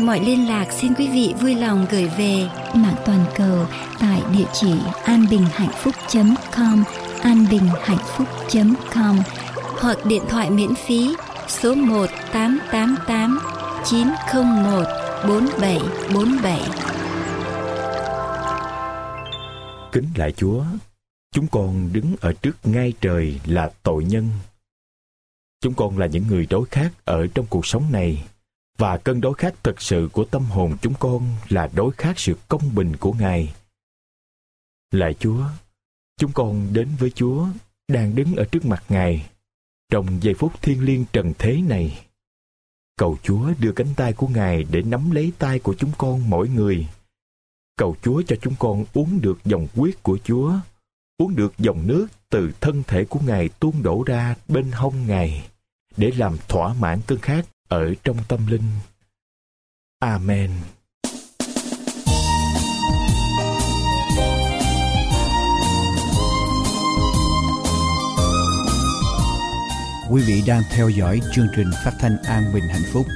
mọi liên lạc xin quý vị vui lòng gửi về mạng toàn cầu tại địa chỉ anbinhhạnhphúc.com anbinhhạnhphúc.com hoặc điện thoại miễn phí số 1 888 901 4747. Kính lại Chúa, chúng con đứng ở trước ngay trời là tội nhân. Chúng con là những người đối khác ở trong cuộc sống này và cơn đối khác thực sự của tâm hồn chúng con là đối khác sự công bình của Ngài. lạy Chúa, chúng con đến với Chúa đang đứng ở trước mặt Ngài trong giây phút thiêng liêng trần thế này. Cầu Chúa đưa cánh tay của Ngài để nắm lấy tay của chúng con mỗi người. Cầu Chúa cho chúng con uống được dòng huyết của Chúa, uống được dòng nước từ thân thể của Ngài tuôn đổ ra bên hông Ngài để làm thỏa mãn cơn khát ở trong tâm linh. Amen. Quý vị đang theo dõi chương trình phát thanh An Bình Hạnh Phúc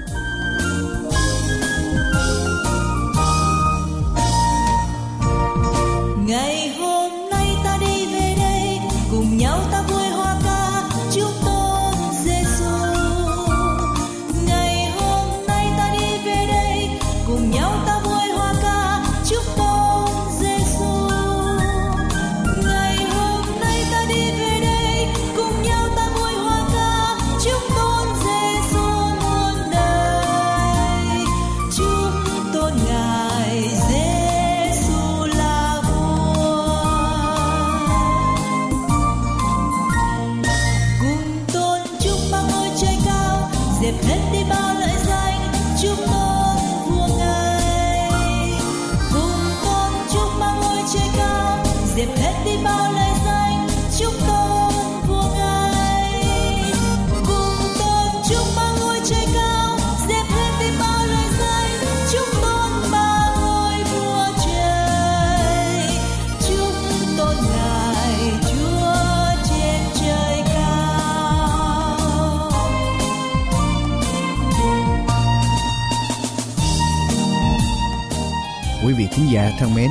giả thân mến,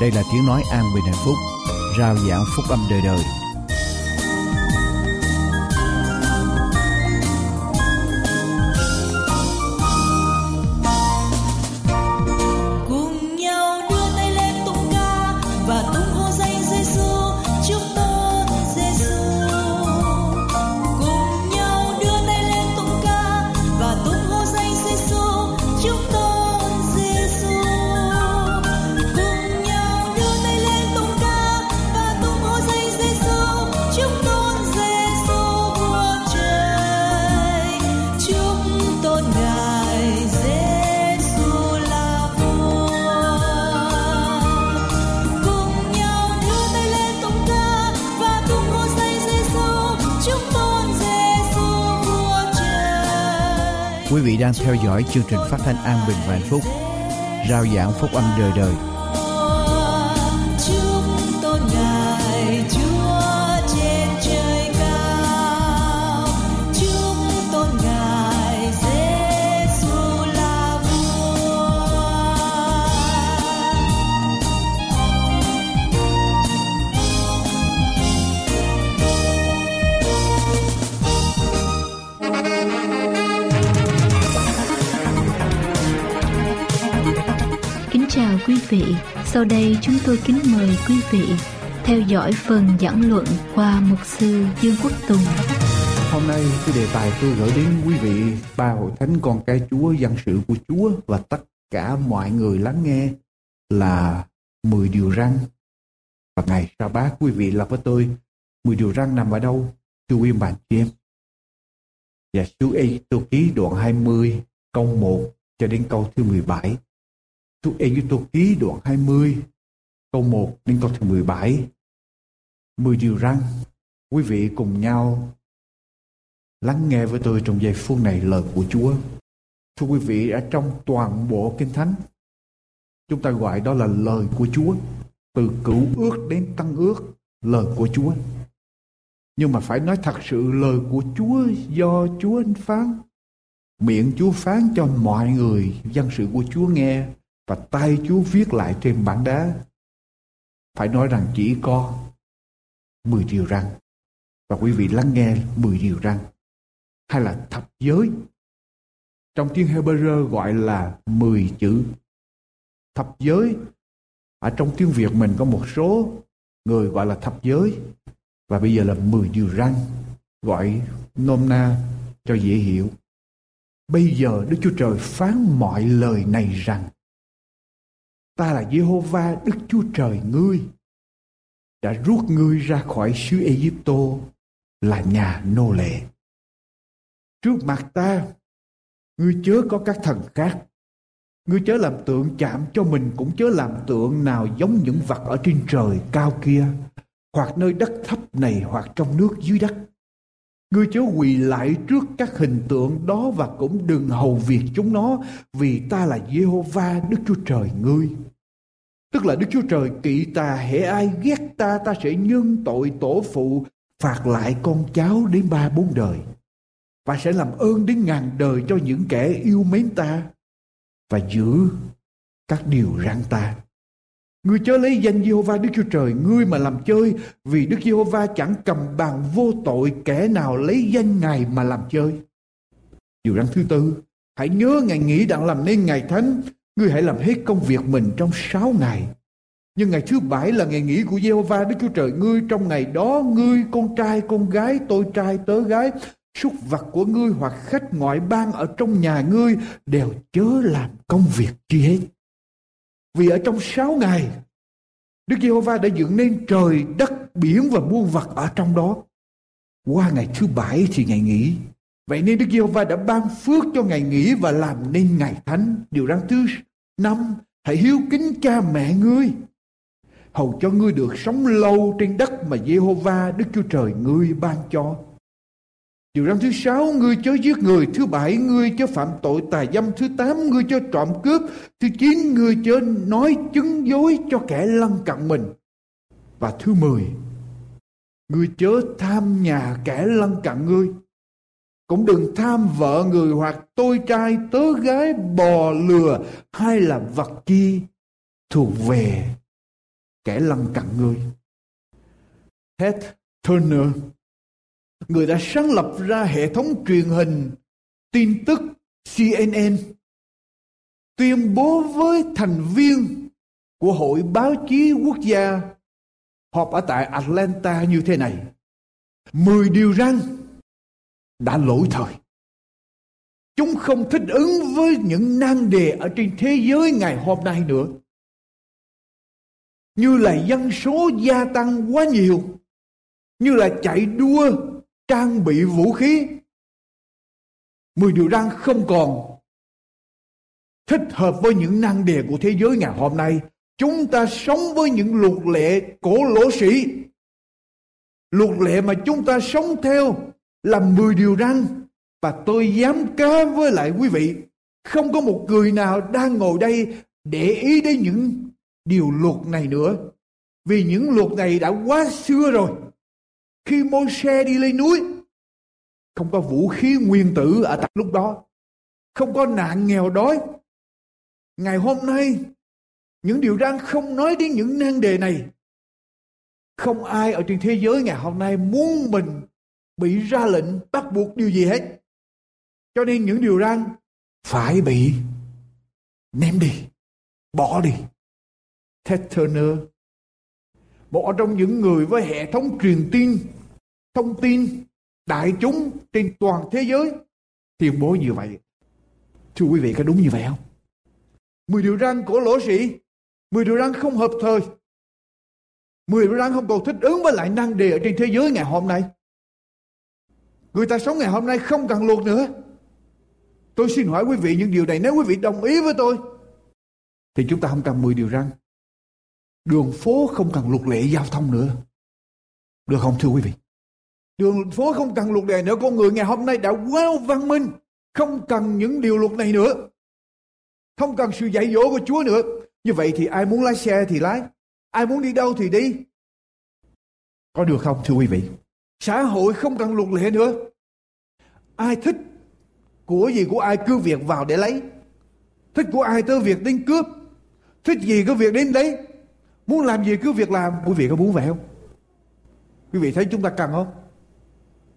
đây là tiếng nói an bình hạnh phúc, rao giảng phúc âm đời đời. Đang theo dõi chương trình phát thanh an bình và hạnh phúc, rao giảng phúc âm đời đời. Sau đây chúng tôi kính mời quý vị theo dõi phần giảng luận qua mục sư Dương Quốc Tùng. Hôm nay cái đề tài tôi gửi đến quý vị ba hội thánh con cái Chúa, dân sự của Chúa và tất cả mọi người lắng nghe là 10 điều răn. Và ngày sa bát quý vị lập với tôi 10 điều răn nằm ở đâu? Thưa quý bạn chị em. Dạ, và chú ý tôi Ký đoạn 20 câu 1 cho đến câu thứ 17. Thuốc Ê Tô Ký đoạn 20 câu 1 đến câu thứ 17. 10 điều răn. Quý vị cùng nhau lắng nghe với tôi trong giây phút này lời của Chúa. Thưa quý vị, ở trong toàn bộ Kinh Thánh, chúng ta gọi đó là lời của Chúa. Từ cựu ước đến tăng ước, lời của Chúa. Nhưng mà phải nói thật sự lời của Chúa do Chúa phán. Miệng Chúa phán cho mọi người dân sự của Chúa nghe và tay Chúa viết lại trên bảng đá. Phải nói rằng chỉ có 10 điều răng Và quý vị lắng nghe 10 điều răng Hay là thập giới. Trong tiếng Hebrew gọi là 10 chữ. Thập giới. Ở trong tiếng Việt mình có một số người gọi là thập giới. Và bây giờ là 10 điều răng Gọi nôm na cho dễ hiểu. Bây giờ Đức Chúa Trời phán mọi lời này rằng Ta là Jehovah Đức Chúa Trời ngươi đã rút ngươi ra khỏi xứ Egypto là nhà nô lệ. Trước mặt ta, ngươi chớ có các thần khác. Ngươi chớ làm tượng chạm cho mình cũng chớ làm tượng nào giống những vật ở trên trời cao kia, hoặc nơi đất thấp này hoặc trong nước dưới đất. Ngươi chớ quỳ lại trước các hình tượng đó và cũng đừng hầu việc chúng nó, vì ta là Jehovah Đức Chúa Trời ngươi. Tức là Đức Chúa Trời kỵ ta, hễ ai ghét ta, ta sẽ nhân tội tổ phụ, phạt lại con cháu đến ba bốn đời. Và sẽ làm ơn đến ngàn đời cho những kẻ yêu mến ta và giữ các điều răn ta. Ngươi chớ lấy danh Giê-hô-va Đức Chúa Trời ngươi mà làm chơi, vì Đức Giê-hô-va chẳng cầm bàn vô tội kẻ nào lấy danh Ngài mà làm chơi. Điều răn thứ tư, hãy nhớ ngày nghỉ đặng làm nên ngày thánh, ngươi hãy làm hết công việc mình trong sáu ngày. Nhưng ngày thứ bảy là ngày nghỉ của Giê-hô-va Đức Chúa Trời ngươi trong ngày đó ngươi con trai con gái tôi trai tớ gái súc vật của ngươi hoặc khách ngoại bang ở trong nhà ngươi đều chớ làm công việc chi hết. Vì ở trong sáu ngày, Đức Giê-hô-va đã dựng nên trời, đất, biển và muôn vật ở trong đó. Qua ngày thứ bảy thì ngày nghỉ. Vậy nên Đức Giê-hô-va đã ban phước cho ngày nghỉ và làm nên ngày thánh. Điều răn thứ năm, hãy hiếu kính cha mẹ ngươi. Hầu cho ngươi được sống lâu trên đất mà Giê-hô-va Đức Chúa Trời ngươi ban cho. Điều răn thứ sáu, ngươi chớ giết người. Thứ bảy, ngươi chớ phạm tội tà dâm. Thứ tám, ngươi chớ trộm cướp. Thứ chín, ngươi chớ nói chứng dối cho kẻ lân cận mình. Và thứ mười, ngươi chớ tham nhà kẻ lân cận ngươi. Cũng đừng tham vợ người hoặc tôi trai, tớ gái, bò lừa hay là vật chi thuộc về kẻ lân cận ngươi. Ted Turner người đã sáng lập ra hệ thống truyền hình, tin tức CNN tuyên bố với thành viên của Hội Báo chí Quốc gia họp ở tại Atlanta như thế này. Mười điều răn đã lỗi thời. Chúng không thích ứng với những nan đề ở trên thế giới ngày hôm nay nữa. Như là dân số gia tăng quá nhiều. Như là chạy đua trang bị vũ khí. Mười điều răn không còn thích hợp với những năng đề của thế giới ngày hôm nay. Chúng ta sống với những luật lệ cổ lỗ sĩ. Luật lệ mà chúng ta sống theo là mười điều răn. Và tôi dám cá với lại quý vị, không có một người nào đang ngồi đây để ý đến những điều luật này nữa. Vì những luật này đã quá xưa rồi. Khi môi xe đi lên núi, không có vũ khí nguyên tử ở tại lúc đó. Không có nạn nghèo đói. Ngày hôm nay, những điều đang không nói đến những nan đề này. Không ai ở trên thế giới ngày hôm nay muốn mình bị ra lệnh bắt buộc điều gì hết. Cho nên những điều răn phải bị ném đi, bỏ đi. Ted Turner, một trong những người với hệ thống truyền tin, thông tin đại chúng trên toàn thế giới tuyên bố như vậy. Thưa quý vị có đúng như vậy không? Mười điều răn của lỗ sĩ, mười điều răn không hợp thời, mười điều răn không còn thích ứng với lại năng đề ở trên thế giới ngày hôm nay. Người ta sống ngày hôm nay không cần luật nữa. Tôi xin hỏi quý vị những điều này nếu quý vị đồng ý với tôi thì chúng ta không cần 10 điều răn. Đường phố không cần luật lệ giao thông nữa. Được không, thưa quý vị? Đường phố không cần luật lệ nữa. Con người ngày hôm nay đã quá văn minh. Không cần những điều luật này nữa. Không cần sự dạy dỗ của Chúa nữa. Như vậy thì ai muốn lái xe thì lái. Ai muốn đi đâu thì đi. Có được không, thưa quý vị? Xã hội không cần luật lệ nữa. Ai thích của gì của ai cứ việc vào để lấy. Thích của ai tới việc đến cướp. Thích gì cứ việc đến đấy. Muốn làm gì cứ việc làm. Quý vị có muốn vậy không? Quý vị thấy chúng ta cần không?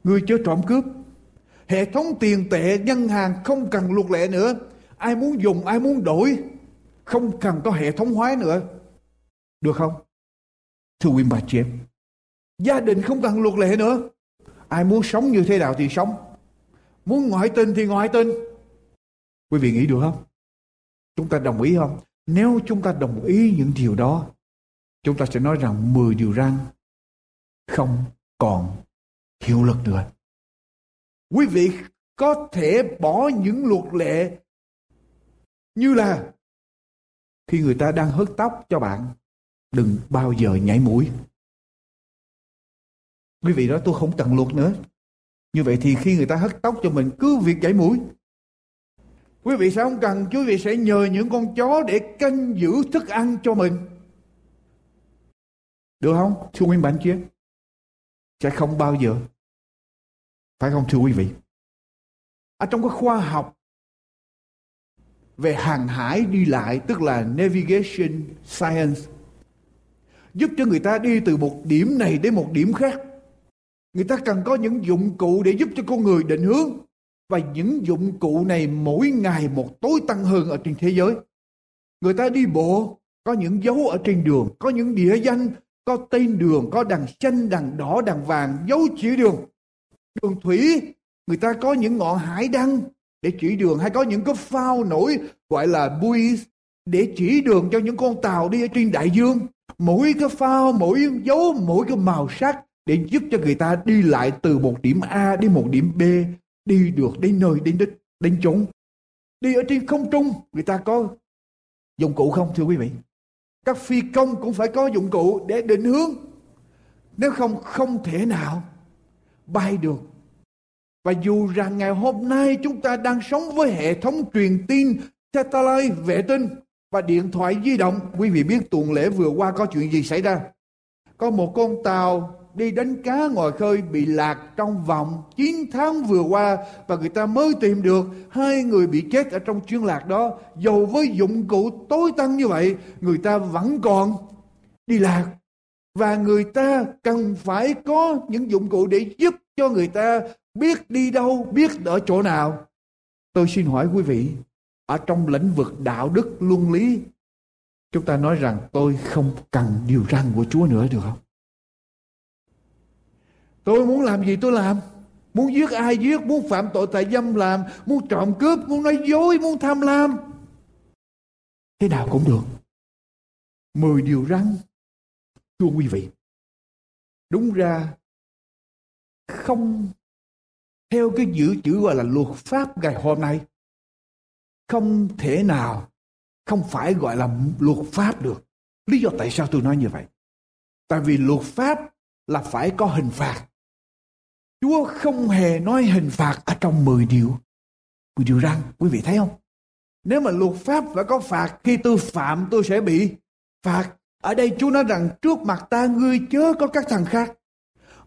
Người chơi trộm cướp. Hệ thống tiền tệ ngân hàng không cần luật lệ nữa. Ai muốn dùng, ai muốn đổi. Không cần có hệ thống hóa nữa. Được không? Thưa quý bà chị em. Gia đình không cần luật lệ nữa. Ai muốn sống như thế nào thì sống. Muốn ngoại tình thì ngoại tình. Quý vị nghĩ được không? Chúng ta đồng ý không? Nếu chúng ta đồng ý những điều đó, chúng ta sẽ nói rằng 10 điều răn không còn hiệu lực nữa. Quý vị có thể bỏ những luật lệ như là khi người ta đang hớt tóc cho bạn, đừng bao giờ nhảy mũi. Quý vị đó tôi không cần luật nữa. Như vậy thì khi người ta hất tóc cho mình cứ việc chảy mũi. Quý vị sẽ không cần, quý vị sẽ nhờ những con chó để canh giữ thức ăn cho mình. Được không? Thưa quý bạn kia. Sẽ không bao giờ. Phải không thưa quý vị? Ở trong cái khoa học về hàng hải đi lại tức là navigation science giúp cho người ta đi từ một điểm này đến một điểm khác Người ta cần có những dụng cụ để giúp cho con người định hướng. Và những dụng cụ này mỗi ngày một tối tăng hơn ở trên thế giới. Người ta đi bộ, có những dấu ở trên đường, có những địa danh, có tên đường, có đằng xanh, đằng đỏ, đằng vàng, dấu chỉ đường. Đường thủy, người ta có những ngọn hải đăng để chỉ đường, hay có những cái phao nổi gọi là buoys để chỉ đường cho những con tàu đi ở trên đại dương. Mỗi cái phao, mỗi dấu, mỗi cái màu sắc để giúp cho người ta đi lại từ một điểm A đến một điểm B, đi được đến nơi, đến đích, đến chốn. Đi ở trên không trung, người ta có dụng cụ không thưa quý vị? Các phi công cũng phải có dụng cụ để định hướng. Nếu không, không thể nào bay được. Và dù rằng ngày hôm nay chúng ta đang sống với hệ thống truyền tin satellite vệ tinh và điện thoại di động. Quý vị biết tuần lễ vừa qua có chuyện gì xảy ra? Có một con tàu đi đánh cá ngoài khơi bị lạc trong vòng 9 tháng vừa qua và người ta mới tìm được hai người bị chết ở trong chuyến lạc đó. Dầu với dụng cụ tối tân như vậy, người ta vẫn còn đi lạc. Và người ta cần phải có những dụng cụ để giúp cho người ta biết đi đâu, biết ở chỗ nào. Tôi xin hỏi quý vị, ở trong lĩnh vực đạo đức luân lý, chúng ta nói rằng tôi không cần điều răn của Chúa nữa được không? Tôi muốn làm gì tôi làm. Muốn giết ai giết, muốn phạm tội tại dâm làm, muốn trộm cướp, muốn nói dối, muốn tham lam. Thế nào cũng được. Mười điều răn. Thưa quý vị. Đúng ra không theo cái dự chữ gọi là luật pháp ngày hôm nay không thể nào không phải gọi là luật pháp được. Lý do tại sao tôi nói như vậy? Tại vì luật pháp là phải có hình phạt. Chúa không hề nói hình phạt ở trong 10 điều. 10 điều răn, quý vị thấy không? Nếu mà luật pháp phải có phạt, khi tôi phạm tôi sẽ bị phạt. Ở đây Chúa nói rằng trước mặt ta ngươi chớ có các thằng khác.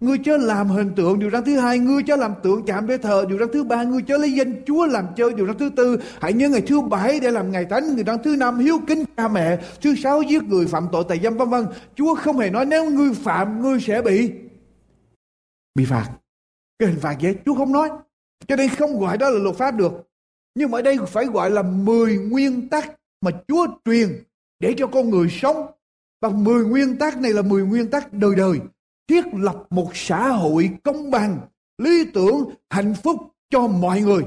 Ngươi chớ làm hình tượng điều răn thứ hai, ngươi chớ làm tượng chạm để thờ điều răn thứ ba, ngươi chớ lấy danh Chúa làm chơi điều răn thứ tư. Hãy nhớ ngày thứ bảy để làm ngày thánh, điều răn thứ năm hiếu kính cha mẹ, thứ sáu giết người phạm tội tại dâm vân vân. Chúa không hề nói nếu ngươi phạm ngươi sẽ bị bị phạt cái hình phạt vậy Chúa không nói. Cho nên không gọi đó là luật pháp được. Nhưng mà ở đây phải gọi là 10 nguyên tắc mà Chúa truyền để cho con người sống. Và 10 nguyên tắc này là 10 nguyên tắc đời đời. Thiết lập một xã hội công bằng lý tưởng hạnh phúc cho mọi người.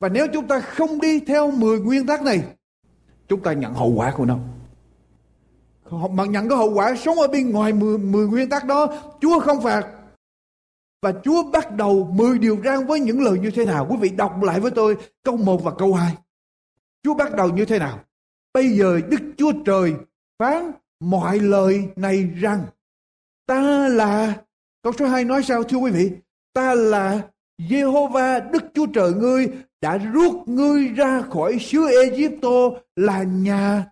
Và nếu chúng ta không đi theo 10 nguyên tắc này chúng ta nhận hậu quả của nó. Mà nhận cái hậu quả sống ở bên ngoài 10, 10 nguyên tắc đó Chúa không phạt. Và Chúa bắt đầu 10 điều răn với những lời như thế nào? Quý vị đọc lại với tôi câu 1 và câu 2. Chúa bắt đầu như thế nào? Bây giờ Đức Chúa Trời phán mọi lời này rằng, ta là câu số 2 nói sao, thưa quý vị? Ta là Jehovah Đức Chúa Trời ngươi đã rút ngươi ra khỏi xứ Egypto là nhà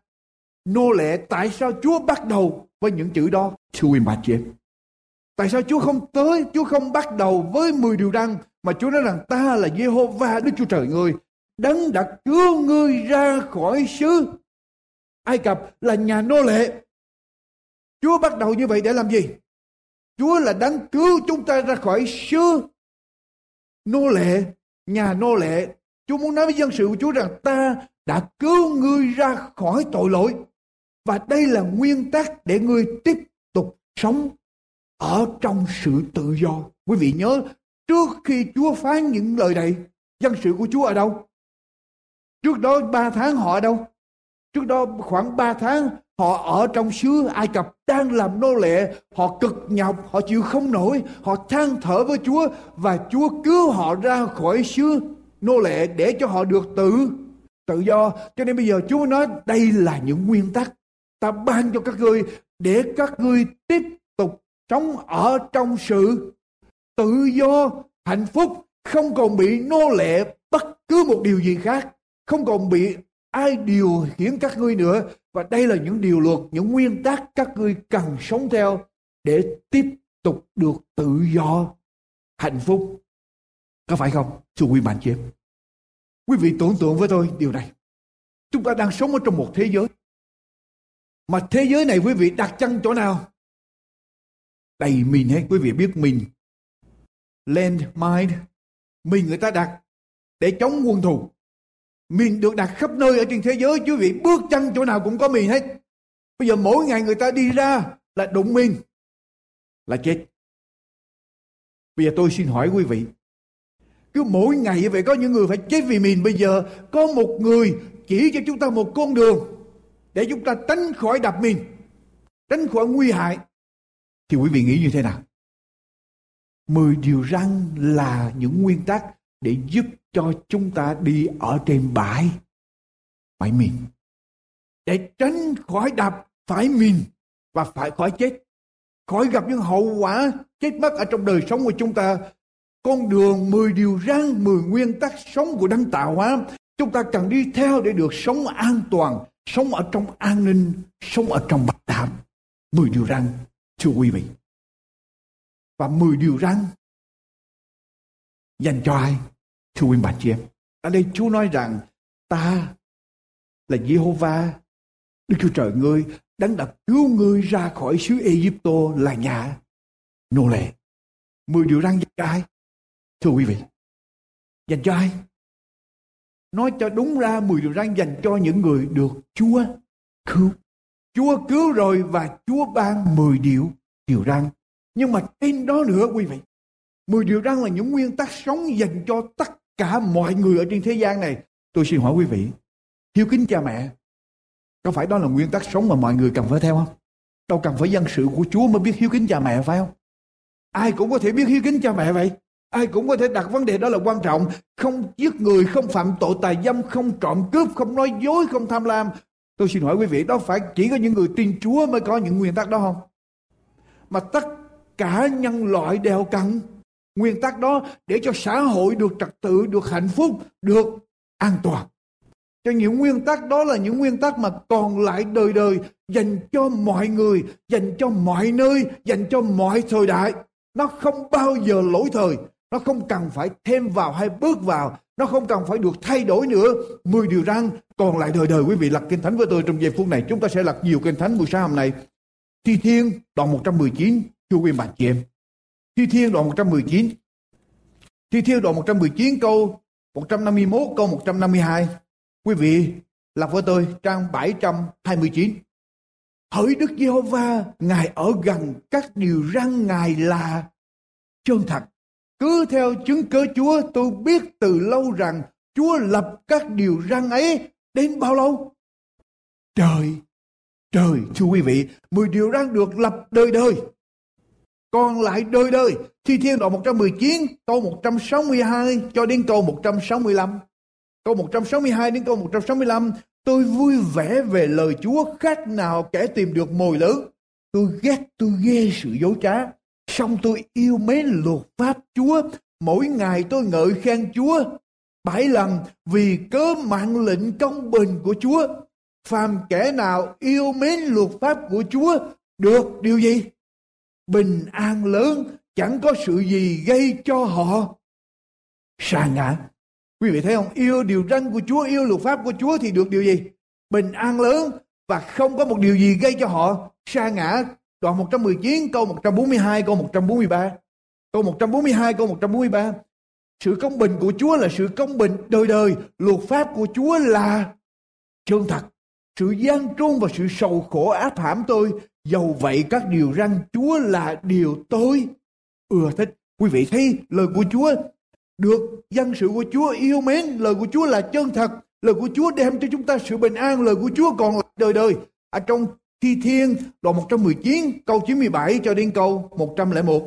nô lệ. Tại sao Chúa bắt đầu với những chữ đó? Thưa quý bà chị em. Tại sao Chúa không tới, Chúa không bắt đầu với 10 điều răn mà Chúa nói rằng ta là Jehovah Đức Chúa Trời ngươi, đấng đã cứu ngươi ra khỏi xứ Ai Cập là nhà nô lệ. Chúa bắt đầu như vậy để làm gì? Chúa là đấng cứu chúng ta ra khỏi xứ nô lệ, nhà nô lệ. Chúa muốn nói với dân sự của Chúa rằng ta đã cứu ngươi ra khỏi tội lỗi. Và đây là nguyên tắc để ngươi tiếp tục sống ở trong sự tự do. Quý vị nhớ, trước khi Chúa phán những lời này, dân sự của Chúa ở đâu? Trước đó ba tháng họ ở đâu? Trước đó khoảng ba tháng họ ở trong xứ Ai Cập đang làm nô lệ, họ cực nhọc, họ chịu không nổi, họ than thở với Chúa và Chúa cứu họ ra khỏi xứ nô lệ để cho họ được tự tự do. Cho nên bây giờ Chúa nói đây là những nguyên tắc ta ban cho các ngươi để các ngươi tiếp sống ở trong sự tự do, hạnh phúc, không còn bị nô lệ bất cứ một điều gì khác, không còn bị ai điều khiển các ngươi nữa. Và đây là những điều luật những nguyên tắc các ngươi cần sống theo để tiếp tục được tự do hạnh phúc. Có phải không thưa quý bạn chị em? Quý vị tưởng tượng với tôi điều này. Chúng ta đang sống ở trong một thế giới. Mà thế giới này quý vị đặt chân chỗ nào? Đầy mình hết. Quý vị biết mình, land mine, mình người ta đặt để chống quân thù. Mình được đặt khắp nơi ở trên thế giới, Quý vị bước chân chỗ nào cũng có mình hết. Bây giờ mỗi ngày người ta đi ra Là đụng mình, Là chết. Bây giờ tôi xin hỏi quý vị, Cứ mỗi ngày vậy có những người phải chết vì mình. Bây giờ có một người chỉ cho chúng ta một con đường Để chúng ta tránh khỏi đập mình, Tránh khỏi nguy hại. Thì quý vị nghĩ như thế nào? Mười điều răn là những nguyên tắc để giúp cho chúng ta đi ở trên bãi bãi mìn để tránh khỏi đập phải mìn và phải khỏi chết. Khỏi gặp những hậu quả chết mất ở trong đời sống của chúng ta. Con đường 10 điều răn 10 nguyên tắc sống của đấng tạo hóa, chúng ta cần đi theo để được sống an toàn, sống ở trong an ninh, sống ở trong bạch đảm 10 điều răn thưa quý vị và 10 điều răn dành cho ai Thưa quý bà chị em, ở đây Chúa nói rằng ta là Jehovah, Đức Chúa Trời ngươi, đang đặt cứu ngươi ra khỏi xứ Egypto là nhà nô lệ. Mười điều răn dành cho ai? Thưa quý vị, dành cho ai? Nói cho đúng ra mười điều răn dành cho những người được Chúa cứu. Chúa cứu rồi và Chúa ban mười điều điều răn. Nhưng mà trên đó nữa quý vị, mười điều răn là những nguyên tắc sống dành cho tất cả mọi người ở trên thế gian này. Tôi xin hỏi quý vị, hiếu kính cha mẹ, có phải đó là nguyên tắc sống mà mọi người cần phải theo không? Đâu cần phải dân sự của Chúa mới biết hiếu kính cha mẹ phải không? Ai cũng có thể biết hiếu kính cha mẹ vậy. Ai cũng có thể đặt vấn đề đó là quan trọng. Không giết người, không phạm tội tài dâm, không trộm cướp, không nói dối, không tham lam. Tôi xin hỏi quý vị, đó phải chỉ có những người tin Chúa mới có những nguyên tắc đó không? Mà tất cả nhân loại đều cần nguyên tắc đó để cho xã hội được trật tự, được hạnh phúc, được an toàn. Cho những nguyên tắc đó là những nguyên tắc mà còn lại đời đời dành cho mọi người, dành cho mọi nơi, dành cho mọi thời đại. Nó không bao giờ lỗi thời, nó không cần phải thêm vào hay bước vào, nó không cần phải được thay đổi nữa. Mười điều răn còn lại đời đời quý vị lật kinh thánh với tôi trong giây phút này. Chúng ta sẽ lật nhiều kinh thánh buổi sáng hôm nay. Thi Thiên đoạn 119, thưa quý bạn chị em. Thi Thiên đoạn 119. Thi Thiên đoạn 119 câu 151 câu 152. Quý vị lật với tôi trang 729. Hỡi Đức Giê-hô-va, Ngài ở gần các điều răn Ngài là chân thật. Cứ theo chứng cớ Chúa, tôi biết từ lâu rằng Chúa lập các điều răn ấy đến bao lâu? Trời, trời, thưa quý vị, 10 điều răn được lập đời đời. còn lại đời đời. Thi Thiên đoạn 119 câu 162 cho đến câu 165. Câu 162 đến câu 165 Tôi vui vẻ về lời Chúa khác nào kẻ tìm được mồi lớn. Tôi ghét tôi ghê sự dối trá song tôi yêu mến luật pháp Chúa. Mỗi ngày tôi ngợi khen Chúa. Bảy lần vì cớ mạng lệnh công bình của Chúa. Phàm kẻ nào yêu mến luật pháp của Chúa được điều gì? Bình an lớn chẳng có sự gì gây cho họ sa ngã. Quý vị thấy không? Yêu điều răn của Chúa, yêu luật pháp của Chúa thì được điều gì? Bình an lớn và không có một điều gì gây cho họ sa ngã. Đoạn 119 câu 142 câu 143. Câu 142 câu 143. Sự công bình của Chúa là sự công bình đời đời. Luật pháp của Chúa là chân thật. Sự gian truân và sự sầu khổ áp hãm tôi. Dầu vậy các điều răn Chúa là điều tôi ưa thích. Quý vị thấy lời của Chúa, được dân sự của Chúa yêu mến. Lời của Chúa là chân thật. Lời của Chúa đem cho chúng ta sự bình an. Lời của Chúa còn là đời đời. Ở trong Thi Thiên đoạn 119 câu 97 cho đến câu 101.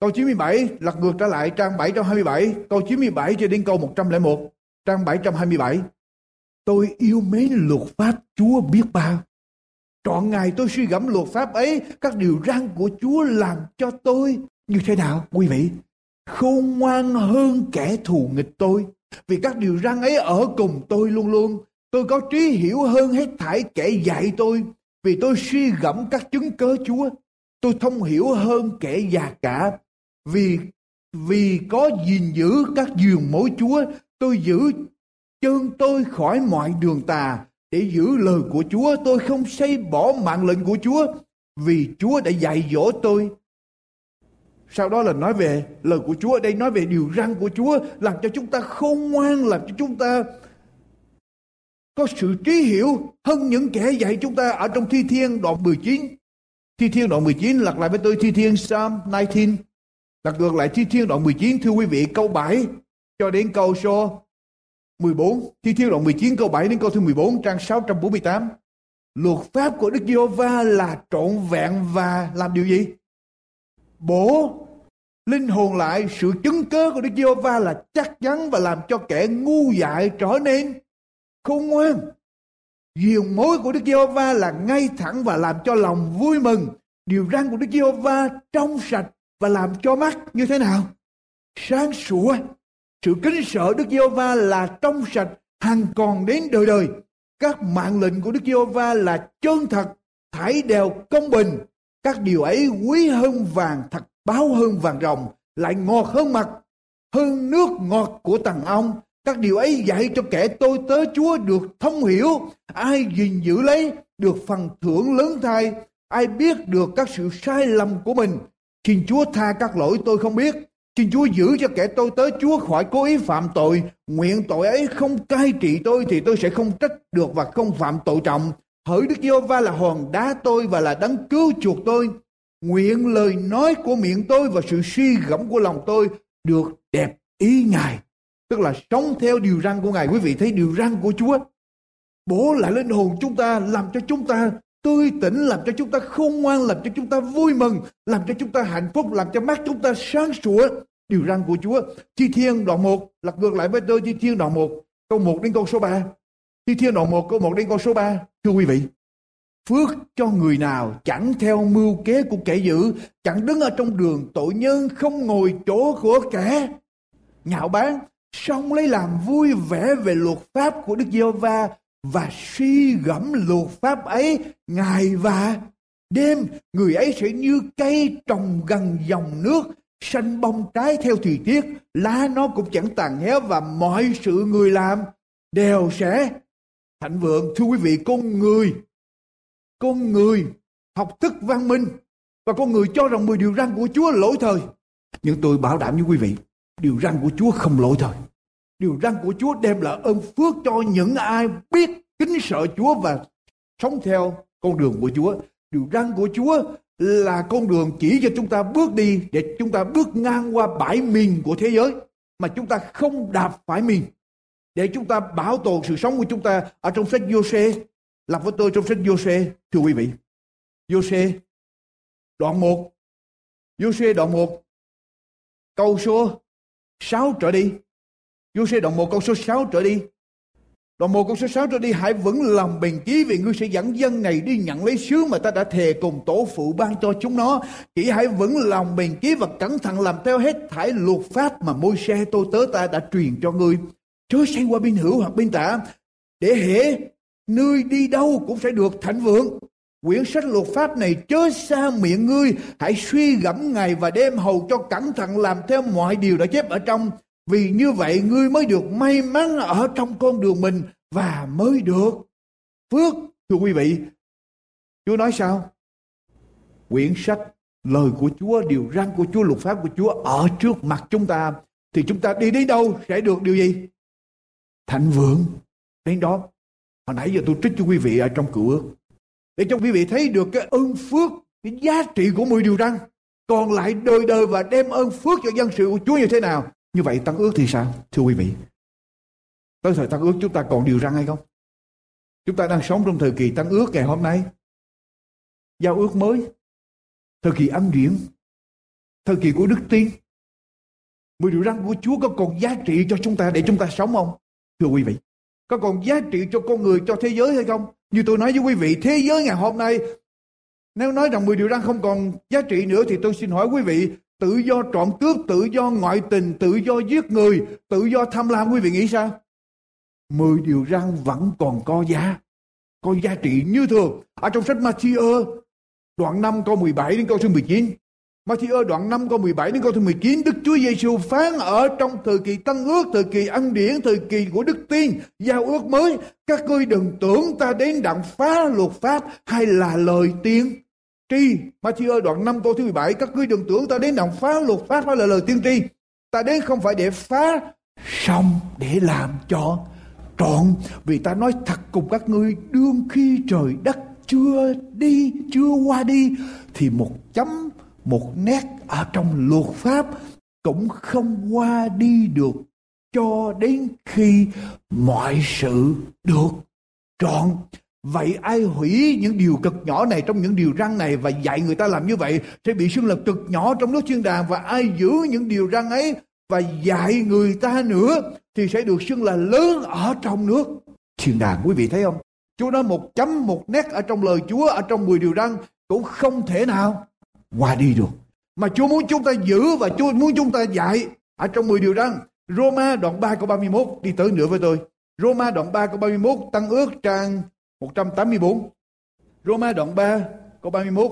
Câu 97 lật ngược trở lại trang 727, câu 97 cho đến câu 101, trang 727. Tôi yêu mến luật pháp Chúa biết bao. Trọn ngày tôi suy gẫm luật pháp ấy, các điều răn của Chúa làm cho tôi như thế nào quý vị? Khôn ngoan hơn kẻ thù nghịch tôi. Vì các điều răn ấy ở cùng tôi luôn luôn. Tôi có trí hiểu hơn hết thảy kẻ dạy tôi. Vì tôi suy gẫm các chứng cớ Chúa. Tôi thông hiểu hơn kẻ già cả. Vì vì có gìn giữ các giường mối Chúa. Tôi giữ chân tôi khỏi mọi đường tà. Để giữ lời của Chúa, tôi không xây bỏ mạng lệnh của Chúa. Vì Chúa đã dạy dỗ tôi sau đó là nói về lời của Chúa. Đây nói về điều răn của Chúa. Làm cho chúng ta khôn ngoan. Làm cho chúng ta có sự trí hiểu hơn những kẻ dạy chúng ta ở trong Thi Thiên đoạn 19. Thi Thiên đoạn 19 lật lại với tôi, Thi Thiên Psalm 19. Lật ngược lại Thi Thiên đoạn 19 thưa quý vị, câu 7 cho đến câu số 14. Thi Thiên đoạn 19 câu 7 đến câu thứ 14 trang 648. Luật pháp của Đức Giê-hô-va là trọn vẹn và làm điều gì? bổ linh hồn lại, sự chứng cớ của Đức Giê-hô-va là chắc chắn và làm cho kẻ ngu dại trở nên khôn ngoan. Diều mối của Đức Giê-hô-va là ngay thẳng và làm cho lòng vui mừng. Điều răng của Đức Giê-hô-va trong sạch và làm cho mắt như thế nào? Sáng sủa. Sự kính sợ Đức Giê-hô-va là trong sạch hằng còn đến đời đời. Các mạng lệnh của Đức Giê-hô-va là chân thật, thải đều công bình, các điều ấy quý hơn vàng thật báo hơn vàng rồng, lại ngọt hơn mặt, hơn nước ngọt của tầng ong. Các điều ấy dạy cho kẻ tôi tớ Chúa được thông hiểu. Ai gìn giữ lấy được phần thưởng lớn thay. Ai biết được các sự sai lầm của mình. Xin Chúa tha các lỗi tôi không biết. Xin Chúa giữ cho kẻ tôi tớ Chúa khỏi cố ý phạm tội. Nguyện tội ấy không cai trị tôi thì tôi sẽ không trách được và không phạm tội trọng. Hỡi Đức Giê-hô-va là hòn đá tôi và là đấng cứu chuộc tôi. Nguyện lời nói của miệng tôi và sự suy gẫm của lòng tôi được đẹp ý Ngài. Tức là sống theo điều răn của Ngài. Quý vị thấy điều răn của Chúa. Bổ lại linh hồn chúng ta, làm cho chúng ta tươi tỉnh, làm cho chúng ta khôn ngoan, làm cho chúng ta vui mừng, làm cho chúng ta hạnh phúc, làm cho mắt chúng ta sáng sủa. Điều răn của Chúa. Chi Thiên đoạn 1, lật ngược lại với tôi Chi Thiên đoạn 1, câu 1 đến câu số 3. Thi Thiên đoạn 1 câu 1 đến câu số 3. Thưa quý vị, phước cho người nào chẳng theo mưu kế của kẻ dữ, chẳng đứng ở trong đường tội nhân, không ngồi chỗ của kẻ nhạo báng, song lấy làm vui vẻ về luật pháp của Đức Giê-hô-va và suy gẫm luật pháp ấy ngày và đêm người ấy sẽ như cây trồng gần dòng nước xanh bông trái theo thời tiết lá nó cũng chẳng tàn héo và mọi sự người làm đều sẽ Thạnh vượng, thưa quý vị, con người, con người học thức văn minh và con người cho rằng 10 điều răn của Chúa lỗi thời. Nhưng tôi bảo đảm với quý vị, điều răn của Chúa không lỗi thời. Điều răn của Chúa đem lại ơn phước cho những ai biết kính sợ Chúa và sống theo con đường của Chúa. Điều răn của Chúa là con đường chỉ cho chúng ta bước đi để chúng ta bước ngang qua bãi miền của thế giới mà chúng ta không đạp phải miền để chúng ta bảo tồn sự sống của chúng ta ở trong sách Giô-xê lặp với tôi trong sách Giô-xê, thưa quý vị Giô-xê, đoạn 1 Giô-xê đoạn 1 câu số 6 trở đi. vua sẽ đoạn 1 câu số 6 trở đi. Đoạn 1 câu số 6 trở đi, hãy vững lòng bền chí vì ngươi sẽ dẫn dân này đi nhận lấy sứ mà ta đã thề cùng tổ phụ ban cho chúng nó. Chỉ hãy vững lòng bền chí và cẩn thận làm theo hết thải luật pháp mà môi xe tôi tớ ta đã truyền cho ngươi. Chớ sang qua bên hữu hoặc bên tả để hệ nơi đi đâu cũng sẽ được thạnh vượng. Quyển sách luật pháp này chớ xa miệng ngươi, hãy suy gẫm ngày và đêm hầu cho cẩn thận làm theo mọi điều đã chép ở trong. Vì như vậy ngươi mới được may mắn ở trong con đường mình và mới được phước. Thưa quý vị, Chúa nói sao? Quyển sách lời của Chúa, điều răn của Chúa, luật pháp của Chúa ở trước mặt chúng ta. Thì chúng ta đi đến đâu sẽ được điều gì? Thạnh vượng. Đến đó, hồi nãy giờ tôi trích cho quý vị ở trong cựu ước để cho quý vị thấy được cái ơn phước, cái giá trị của 10 điều răn. Còn lại đời đời và đem ơn phước cho dân sự của Chúa như thế nào? Như vậy tăng ước thì sao, thưa quý vị? Tới thời tăng ước chúng ta còn điều răn hay không? Chúng ta đang sống trong thời kỳ tăng ước ngày hôm nay. Giao ước mới. Thời kỳ ăn điển. Thời kỳ của đức tin. Mười điều răn của Chúa có còn giá trị cho chúng ta để chúng ta sống không, thưa quý vị? Có còn giá trị cho con người, cho thế giới hay không? Như tôi nói với quý vị, thế giới ngày hôm nay nếu nói rằng 10 điều răn không còn giá trị nữa thì tôi xin hỏi quý vị, tự do trộm cướp, tự do ngoại tình, tự do giết người, tự do tham lam quý vị nghĩ sao? 10 điều răn vẫn còn có giá, có giá trị như thường. Ở trong sách Matthew đoạn 5 câu 17 đến câu số 19, Matthew đoạn 5 câu 17 đến câu thứ 19 Đức Chúa Giêsu phán ở trong thời kỳ Tân ước, thời kỳ ân điển, thời kỳ của Đức Tiên, giao ước mới. Các ngươi đừng tưởng ta đến đặng phá luật pháp hay là lời tiên tri. Matthew đoạn 5 câu thứ 17 Các ngươi đừng tưởng ta đến đặng phá luật pháp hay là lời tiên tri. Ta đến không phải để phá, xong để làm cho trọn. Vì ta nói thật cùng các ngươi đương khi trời đất chưa đi, chưa qua đi thì một chấm một nét ở trong luật pháp cũng không qua đi được cho đến khi mọi sự được trọn. Vậy ai hủy những điều cực nhỏ này trong những điều răng này và dạy người ta làm như vậy sẽ bị xưng là cực nhỏ trong nước thiên đàng? Và ai giữ những điều răng ấy và dạy người ta nữa thì sẽ được xưng là lớn ở trong nước thiên đàng? Quý vị thấy không? Chúa nói một chấm một nét ở trong lời Chúa, ở trong 10 điều răng cũng không thể nào qua đi được. Mà Chúa muốn chúng ta giữ và Chúa muốn chúng ta dạy ở trong 10 điều răn. Roma đoạn 3 câu 31 đi tới nữa với tôi. Roma đoạn 3 câu 31 tăng ước trang 184. Roma đoạn 3 câu 31.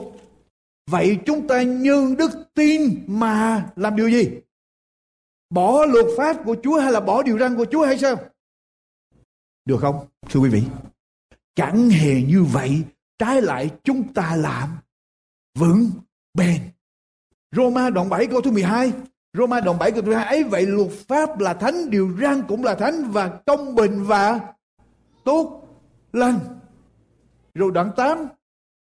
Vậy chúng ta như đức tin mà làm điều gì? Bỏ luật pháp của Chúa hay là bỏ điều răn của Chúa hay sao? Được không? Thưa quý vị. Chẳng hề như vậy. Trái lại chúng ta làm vững bền. Roma đoạn 7 câu thứ 12. Roma đoạn 7 câu thứ 12 ấy vậy luật pháp là thánh, điều răn cũng là thánh và công bình và tốt lành. Rồi đoạn 8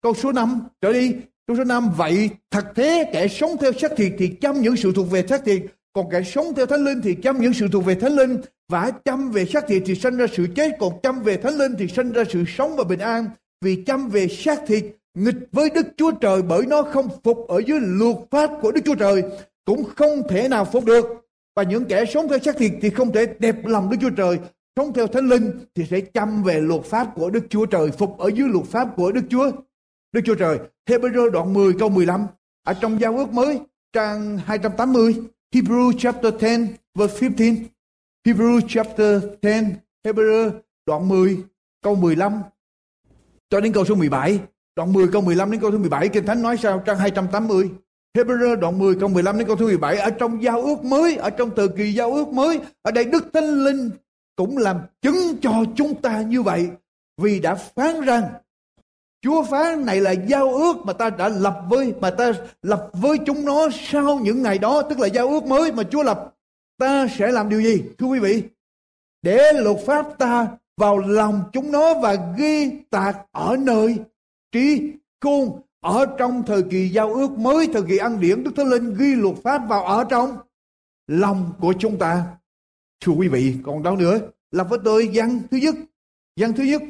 câu số 5 trở đi. Câu số 5 vậy thật thế kẻ sống theo xác thịt thì chăm những sự thuộc về xác thịt còn kẻ sống theo thánh linh thì chăm những sự thuộc về thánh linh và chăm về xác thịt thì sanh ra sự chết còn chăm về thánh linh thì sanh ra sự sống và bình an vì chăm về xác thịt nghịch với Đức Chúa Trời bởi nó không phục ở dưới luật pháp của Đức Chúa Trời cũng không thể nào phục được. Và những kẻ sống theo xác thịt thì không thể đẹp lòng Đức Chúa Trời. Sống theo Thánh Linh thì sẽ chăm về luật pháp của Đức Chúa Trời, phục ở dưới luật pháp của Đức Chúa. Đức Chúa Trời. Hebrew đoạn 10 câu 15 ở trong giao ước mới trang 280 Hebrew chapter 10 verse 15 Hebrew chapter 10 Hebrew đoạn 10 câu 15 cho đến câu số 17 Đoạn 10 câu 15 đến câu thứ 17 Kinh Thánh nói sao? Trang 280 Hebrew, đoạn 10 câu 15 đến câu thứ 17 Ở trong giao ước mới, Ở trong thời kỳ giao ước mới, Ở đây Đức Thánh Linh cũng làm chứng cho chúng ta như vậy, Vì đã phán rằng Chúa phán này là giao ước mà ta đã lập với, mà ta lập với chúng nó sau những ngày đó, tức là giao ước mới mà Chúa lập. Ta sẽ làm điều gì, thưa quý vị? Để luật pháp ta vào lòng chúng nó và ghi tạc ở nơi trí khôn ở trong thời kỳ giao ước mới, thời kỳ ăn điển, đức thánh linh ghi luật pháp vào ở trong lòng của chúng ta thưa quý vị, còn đâu nữa là với tôi văn thứ nhất văn thứ nhất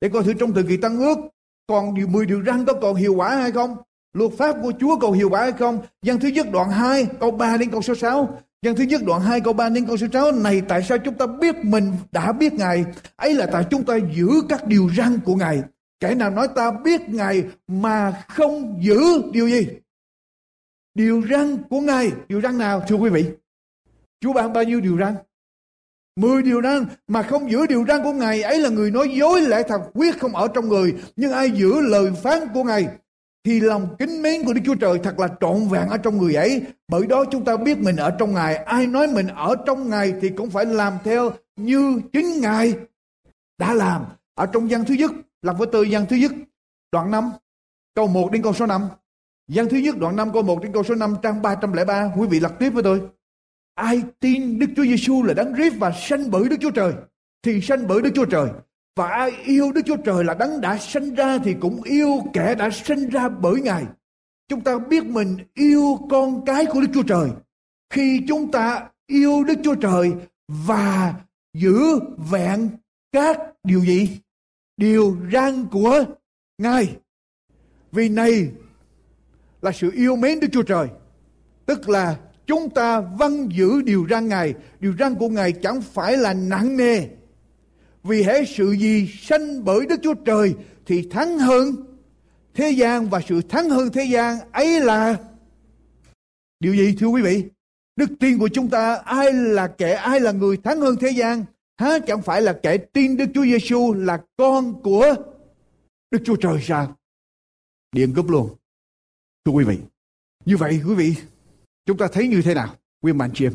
để coi thử trong thời kỳ tăng ước, còn điều 10 điều răn có còn hiệu quả hay không Luật pháp của Chúa còn hiệu quả hay không? Văn thứ nhất đoạn 2 câu 3 đến câu số 6. Văn thứ nhất đoạn 2 câu 3 đến câu số 6 này, tại sao chúng ta biết mình đã biết Ngài? Ấy là tại chúng ta giữ các điều răn của Ngài. Kẻ nào nói ta biết Ngài mà không giữ điều gì? Điều răn của Ngài. Điều răn nào thưa quý vị? Chúa ban bao nhiêu điều răn? Mười điều răn mà không giữ điều răn của Ngài ấy là người nói dối lẽ thật quyết không ở trong người. Nhưng ai giữ lời phán của Ngài thì lòng kính mến của Đức Chúa Trời thật là trọn vẹn ở trong người ấy. Bởi đó chúng ta biết mình ở trong Ngài. Ai nói mình ở trong Ngài thì cũng phải làm theo như chính Ngài đã làm. Ở trong văn thứ nhất, Lập với tư gian thứ nhất, đoạn 5, câu 1 đến câu số 5. Gian thứ nhất đoạn 5 câu 1 đến câu số 5 trang 303. Quý vị lật tiếp với tôi. Ai tin Đức Chúa Giêsu là đấng rít và sanh bởi Đức Chúa Trời thì sanh bởi Đức Chúa Trời. Và ai yêu Đức Chúa Trời là đấng đã sanh ra thì cũng yêu kẻ đã sanh ra bởi Ngài. Chúng ta biết mình yêu con cái của Đức Chúa Trời. Khi chúng ta yêu Đức Chúa Trời và giữ vẹn các điều gì? Điều răn của Ngài. Vì này là sự yêu mến Đức Chúa Trời. Tức là chúng ta vâng giữ điều răn Ngài. Điều răn của Ngài chẳng phải là nặng nề vì hễ sự gì sanh bởi Đức Chúa Trời thì thắng hơn thế gian và sự thắng hơn thế gian ấy là điều gì, thưa quý vị? Đức tin của chúng ta, ai là kẻ, ai là người thắng hơn thế gian? Há chẳng phải là kẻ tin Đức Chúa Giêsu là con của Đức Chúa Trời sao? Điện cúp luôn. Thưa quý vị. Như vậy quý vị, chúng ta thấy như thế nào? Nguyên bạn chị em.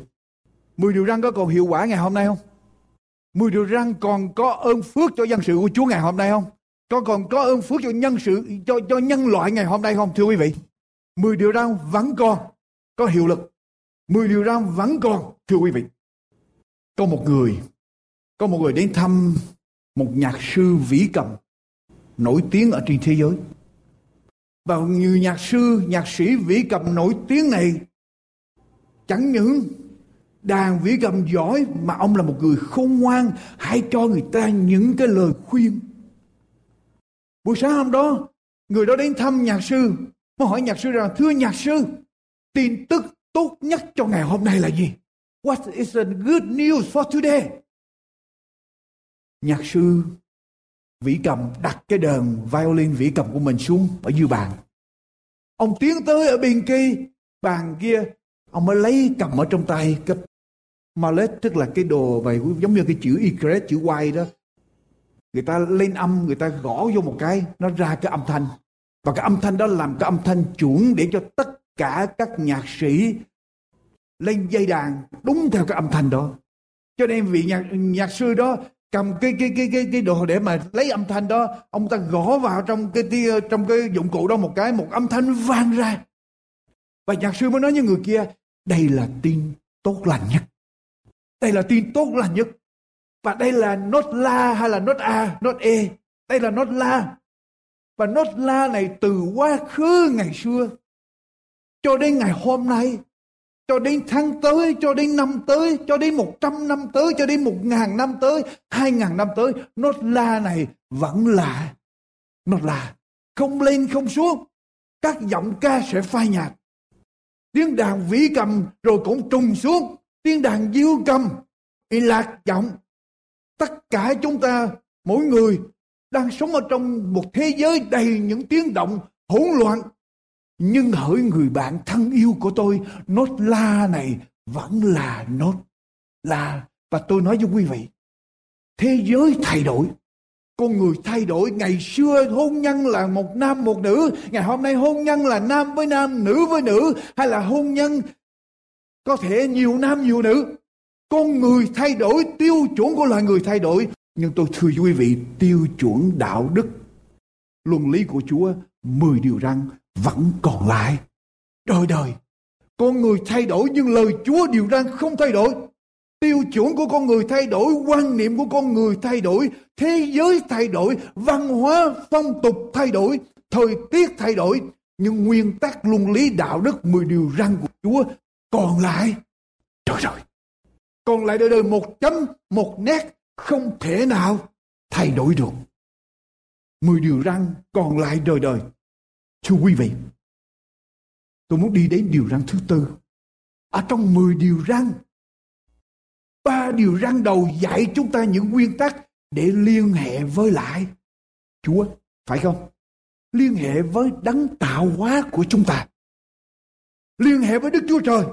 Mười điều răn có còn hiệu quả ngày hôm nay không? Mười điều răn còn có ơn phước cho dân sự của Chúa ngày hôm nay không? Có còn có ơn phước cho nhân sự cho cho nhân loại ngày hôm nay không thưa quý vị? Mười điều răn vẫn còn có hiệu lực. Mười điều răn vẫn còn thưa quý vị. Có một người có một người đến thăm một nhạc sư vĩ cầm nổi tiếng ở trên thế giới. Và nhiều nhạc sư, nhạc sĩ vĩ cầm nổi tiếng này chẳng những đàn vĩ cầm giỏi mà ông là một người khôn ngoan hãy cho người ta những cái lời khuyên. Buổi sáng hôm đó người đó đến thăm nhạc sư mới hỏi nhạc sư rằng thưa nhạc sư tin tức tốt nhất cho ngày hôm nay là gì? What is the good news for today? Nhạc sư vĩ cầm đặt cái đờn violin vĩ cầm của mình xuống ở dưới bàn. Ông tiến tới ở bên kia, bàn kia, ông mới lấy cầm ở trong tay, cái mallet, tức là cái đồ vậy giống như cái chữ y chữ y đó. Người ta lên âm, người ta gõ vô một cái, nó ra cái âm thanh. Và cái âm thanh đó làm cái âm thanh chuẩn để cho tất cả các nhạc sĩ lên dây đàn đúng theo cái âm thanh đó. Cho nên vị nhạc nhạc sư đó cầm cái cái cái cái cái đồ để mà lấy âm thanh đó ông ta gõ vào trong cái trong cái dụng cụ đó một cái một âm thanh vang ra và nhạc sư mới nói với người kia đây là tin tốt lành nhất đây là tin tốt lành nhất. Và đây là nốt la hay là nốt A, nốt E. Đây là nốt la. Và nốt la này từ quá khứ ngày xưa cho đến ngày hôm nay, cho đến tháng tới, cho đến năm tới, cho đến một trăm năm tới, cho đến một ngàn năm tới, hai ngàn năm tới, nốt la này vẫn là nốt là. Không lên không xuống, các giọng ca sẽ phai nhạt. Tiếng đàn vĩ cầm rồi cũng trùng xuống. Tiếng đàn diêu cầm bị lạc giọng. Tất cả chúng ta mỗi người đang sống ở trong một thế giới đầy những tiếng động hỗn loạn nhưng hỡi người bạn thân yêu của tôi nốt la này vẫn là nốt la và tôi nói với quý vị thế giới thay đổi con người thay đổi ngày xưa hôn nhân là một nam một nữ ngày hôm nay hôn nhân là nam với nam nữ với nữ hay là hôn nhân có thể nhiều nam nhiều nữ. Con người thay đổi, tiêu chuẩn của loài người thay đổi. Nhưng tôi thưa quý vị, tiêu chuẩn đạo đức, luân lý của Chúa, mười điều răn vẫn còn lại. Đời đời, con người thay đổi nhưng lời Chúa điều răn không thay đổi. Tiêu chuẩn của con người thay đổi, quan niệm của con người thay đổi, thế giới thay đổi, văn hóa, phong tục thay đổi, thời tiết thay đổi. Nhưng nguyên tắc luân lý đạo đức mười điều răn của Chúa còn lại trời rồi còn lại đời đời một chấm một nét không thể nào thay đổi được mười điều răn còn lại đời đời thưa quý vị Tôi muốn đi đến điều răn thứ tư. Ở trong 10 điều răn, ba điều răn đầu dạy chúng ta những nguyên tắc để liên hệ với lại Chúa, phải không? Liên hệ với đấng tạo hóa của chúng ta. Liên hệ với Đức Chúa Trời.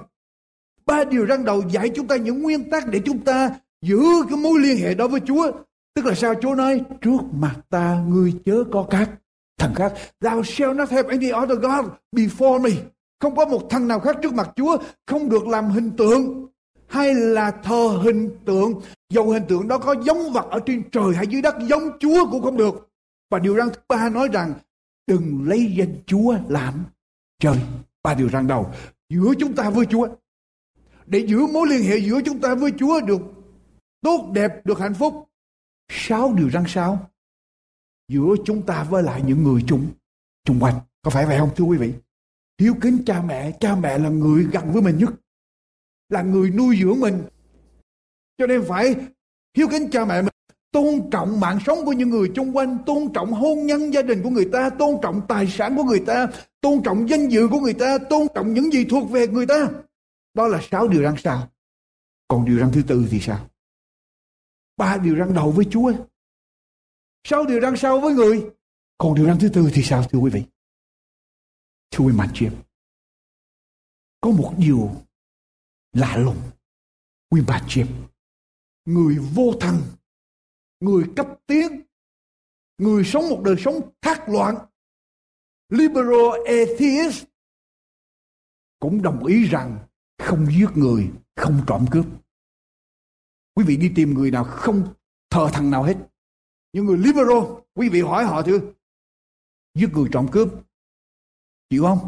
Ba điều răn đầu dạy chúng ta những nguyên tắc để chúng ta giữ cái mối liên hệ đó với Chúa. Tức là sao Chúa nói, trước mặt ta ngươi chớ có các thần khác. Thou shall not have any other God before me. Không có một thần nào khác trước mặt Chúa, không được làm hình tượng hay là thờ hình tượng. Dầu hình tượng đó có giống vật ở trên trời hay dưới đất, giống Chúa cũng không được. Và điều răn thứ ba nói rằng đừng lấy danh Chúa làm trời. Ba điều răn đầu giữa chúng ta với Chúa. Để giữ mối liên hệ giữa chúng ta với Chúa được tốt đẹp, được hạnh phúc. Sáu điều răn sao? Giữa chúng ta với lại những người chung, chung quanh. Có phải vậy không thưa quý vị? Hiếu kính cha mẹ, cha mẹ là người gần với mình nhất. Là người nuôi dưỡng mình. Cho nên phải hiếu kính cha mẹ mình tôn trọng mạng sống của những người chung quanh, tôn trọng hôn nhân gia đình của người ta, tôn trọng tài sản của người ta, tôn trọng danh dự của người ta, tôn trọng những gì thuộc về người ta. Đó là sáu điều răn sao. Còn điều răn thứ tư thì sao? Ba điều răn đầu với Chúa sau điều răn sau với người. Còn điều răn thứ tư thì sao thưa quý vị? Thưa quý mạnh chị Có một điều lạ lùng. Quý bà chị Người vô thần người cấp tiến, người sống một đời sống thác loạn, liberal atheist cũng đồng ý rằng không giết người, không trộm cướp. Quý vị đi tìm người nào không thờ thằng nào hết. Những người liberal, quý vị hỏi họ thử giết người trộm cướp, chịu không?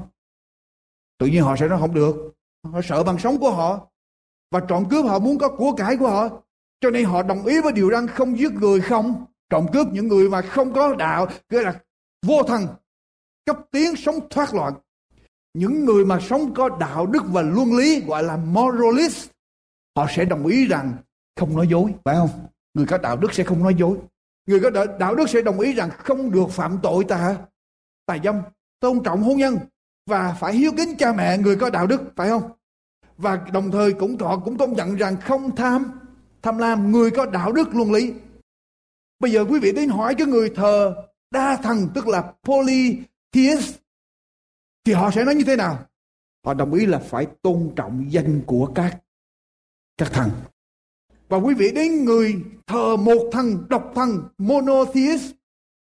Tự nhiên họ sẽ nói không được. Họ sợ bằng sống của họ. Và trộm cướp họ muốn có của cải của họ. Cho nên họ đồng ý với điều răn không giết người không trộm cướp những người mà không có đạo gọi là vô thần cấp tiến sống thoát loạn những người mà sống có đạo đức và luân lý gọi là moralist họ sẽ đồng ý rằng không nói dối phải không người có đạo đức sẽ không nói dối người có đạo đức sẽ đồng ý rằng không được phạm tội tà tà dâm, tôn trọng hôn nhân và phải hiếu kính cha mẹ người có đạo đức, phải không? Và đồng thời cũng họ cũng công nhận rằng không tham tham lam người có đạo đức luân lý. Bây giờ quý vị đến hỏi cái người thờ đa thần, tức là polytheist, thì họ sẽ nói như thế nào? Họ đồng ý là phải tôn trọng danh của các các thần và quý vị đến người thờ một thần độc thần monotheist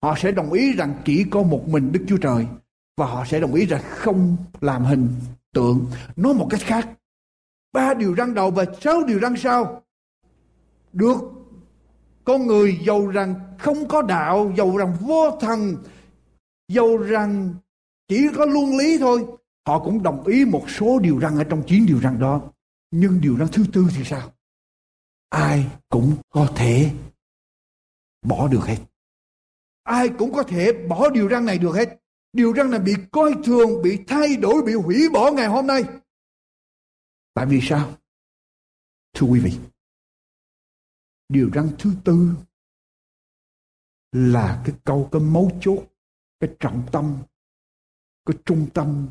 họ sẽ đồng ý rằng chỉ có một mình đức chúa trời. Và họ sẽ đồng ý rằng không làm hình tượng. Nói một cách khác, ba điều răng đầu và sáu điều răng sau. Được con người giàu rằng không có đạo, giàu rằng vô thần, giàu rằng chỉ có luân lý thôi. Họ cũng đồng ý một số điều răng ở trong chín điều răng đó. Nhưng điều răng thứ tư thì sao? Ai cũng có thể bỏ được hết. Ai cũng có thể bỏ điều răn này được hết. Điều răn này bị coi thường bị thay đổi bị hủy bỏ ngày hôm nay. Tại vì sao? Thưa quý vị điều răn thứ tư là cái câu cái mấu chốt cái trọng tâm cái trung tâm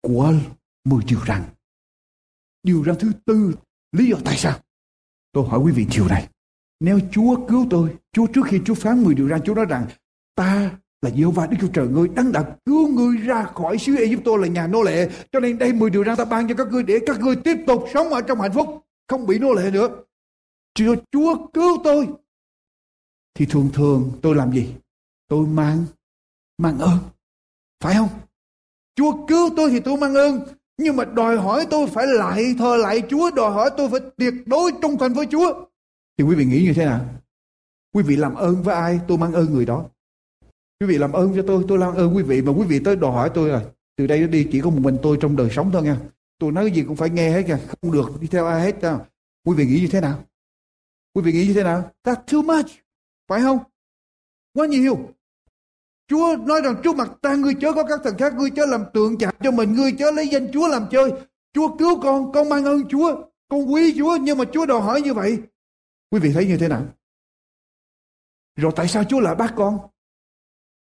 của mười điều răn. Điều răn thứ tư lý do tại sao tôi hỏi quý vị chiều này nếu Chúa cứu tôi Chúa trước khi Chúa phán mười điều răn Chúa nói rằng ta là giê va Đức Chúa Trời ngươi đang đã cứu ngươi ra khỏi xứ Ai-cập là nhà nô lệ cho nên đây mười điều răn ta ban cho các ngươi để các ngươi tiếp tục sống ở trong hạnh phúc không bị nô lệ nữa Chúa, Chúa cứu tôi. Thì thường thường tôi làm gì? Tôi mang, mang ơn. Phải không? Chúa cứu tôi thì tôi mang ơn. Nhưng mà đòi hỏi tôi phải lại thờ lại Chúa. Đòi hỏi tôi phải tuyệt đối trung thành với Chúa. Thì quý vị nghĩ như thế nào? Quý vị làm ơn với ai? Tôi mang ơn người đó. Quý vị làm ơn cho tôi, tôi làm ơn quý vị. Mà quý vị tới đòi hỏi tôi là từ đây đi chỉ có một mình tôi trong đời sống thôi nha. Tôi nói cái gì cũng phải nghe hết kìa. Không được đi theo ai hết. Đâu. Quý vị nghĩ như thế nào? Quý vị nghĩ như thế nào? That's too much. Phải không? Quá nhiều. Chúa nói rằng trước mặt ta ngươi chớ có các thần khác, ngươi chớ làm tượng chạm cho mình, ngươi chớ lấy danh Chúa làm chơi. Chúa cứu con, con mang ơn Chúa, con quý Chúa, nhưng mà Chúa đòi hỏi như vậy. Quý vị thấy như thế nào? Rồi tại sao Chúa lại bắt con?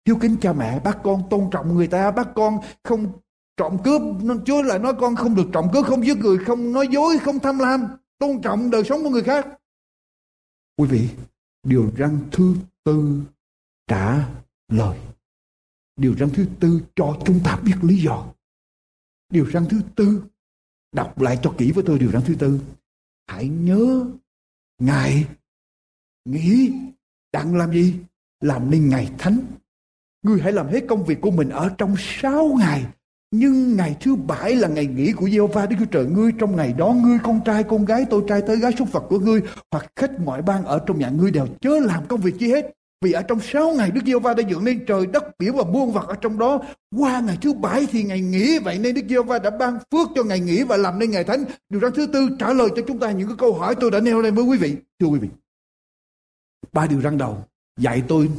Hiếu kính cha mẹ, bắt con tôn trọng người ta, bắt con không trộm cướp Chúa lại nói con không được trộm cướp không giết người không nói dối không tham lam tôn trọng đời sống của người khác quý vị điều răng thứ tư trả lời. Điều răn thứ tư cho chúng ta biết lý do. Điều răn thứ tư, đọc lại cho kỹ với tôi điều răn thứ tư. Hãy nhớ, ngài nghĩ đang làm gì? Làm nên ngày thánh. Ngươi hãy làm hết công việc của mình ở trong sáu ngày. Nhưng ngày thứ bảy là ngày nghỉ của Giê-hô-va Đức Chúa Trời. Ngươi trong ngày đó, ngươi con trai, con gái, tôi trai tới gái, súc vật của ngươi, hoặc khách ngoại bang ở trong nhà, ngươi đều chớ làm công việc chi hết vì ở trong sáu ngày Đức Giê-hô-va đã dựng nên trời đất biển và muôn vật ở trong đó qua ngày thứ bảy thì ngày nghỉ, vậy nên Đức Giê-hô-va đã ban phước cho ngày nghỉ và làm nên ngày thánh điều răn thứ tư, trả lời cho chúng ta những cái câu hỏi tôi đã nêu lên với quý vị thưa quý vị, ba điều răn đầu, dạy tôi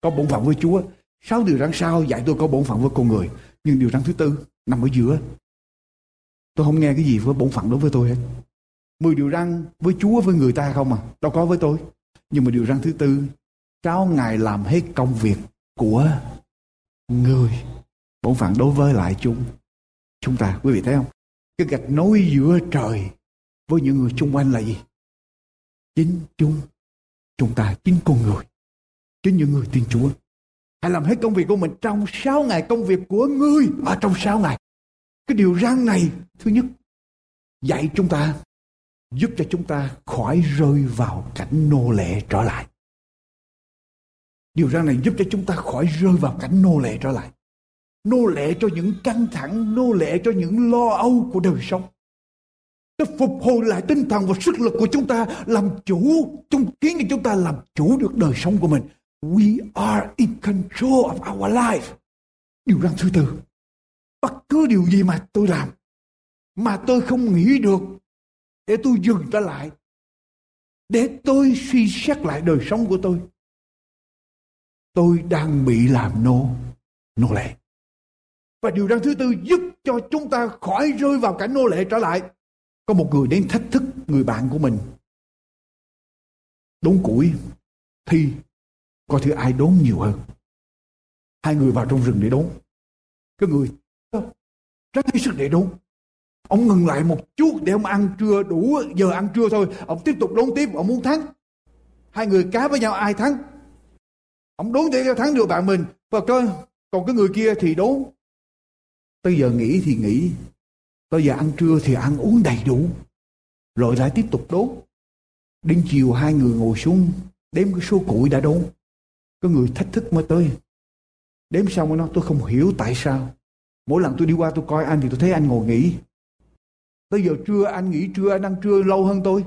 có bổn phận với Chúa Sáu điều răn sau, dạy tôi có bổn phận với con người. Nhưng điều răn thứ tư, nằm ở giữa. Tôi không nghe cái gì với bổn phận đối với tôi hết. Mười điều răn với Chúa với người ta không à. Đâu có với tôi. Nhưng mà điều răn thứ tư. Sáu Ngài làm hết công việc của người. Bổn phận đối với lại chúng. Chúng ta. Quý vị thấy không? Cái gạch nối giữa trời với những người xung quanh là gì? Chính chúng. Chúng ta. Chính con người. Chính những người tin Chúa. Hãy làm hết công việc của mình trong 6 ngày công việc của ngươi ở trong 6 ngày. Cái điều răn này, thứ nhất, dạy chúng ta, giúp cho chúng ta khỏi rơi vào cảnh nô lệ trở lại. Điều răn này giúp cho chúng ta khỏi rơi vào cảnh nô lệ trở lại. Nô lệ cho những căng thẳng, nô lệ cho những lo âu của đời sống. Nó phục hồi lại tinh thần và sức lực của chúng ta làm chủ, chúng khiến cho chúng ta làm chủ được đời sống của mình We are in control of our life. Điều răn thứ tư. Bất cứ điều gì mà tôi làm mà tôi không nghĩ được để tôi dừng ta lại để tôi suy xét lại đời sống của tôi tôi đang bị làm nô. Nô lệ. Và điều răn thứ tư giúp cho chúng ta khỏi rơi vào cảnh nô lệ trở lại. Có một người đến thách thức người bạn của mình. Đốn củi thì coi thử ai đốn nhiều hơn? Hai người vào trong rừng để đốn. Cái người rất hết sức để đốn. Ông ngừng lại một chút để ông ăn trưa đủ giờ ăn trưa thôi. Ông tiếp tục đốn tiếp, ông muốn thắng. Hai người cá với nhau, ai thắng? Ông đốn để thắng được bạn mình và cơ, còn cái người kia thì đốn tới giờ nghỉ thì nghỉ tới giờ ăn trưa thì ăn uống đầy đủ rồi lại tiếp tục đốn đến chiều hai người ngồi xuống đếm cái số củi đã đốn có người thách thức mới tới. Đếm xong nó tôi không hiểu tại sao. Mỗi lần tôi đi qua tôi coi anh thì tôi thấy anh ngồi nghỉ. Tới giờ trưa anh nghỉ trưa anh ăn trưa lâu hơn tôi.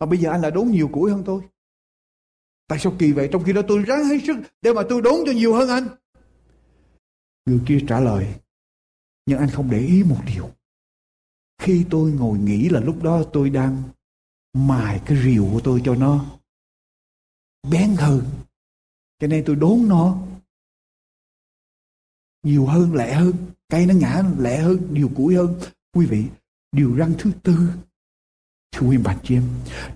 Mà bây giờ anh lại đốn nhiều củi hơn tôi. Tại sao kỳ vậy? Trong khi đó tôi ráng hết sức để mà tôi đốn cho nhiều hơn anh. Người kia trả lời. Nhưng anh không để ý một điều. Khi tôi ngồi nghĩ là lúc đó tôi đang mài cái rìu của tôi cho nó bén hơn cho nên tôi đốn nó nhiều hơn, lẹ hơn cây nó ngã lẹ hơn nhiều củi hơn quý vị, điều răng thứ tư thưa quý bà chị em,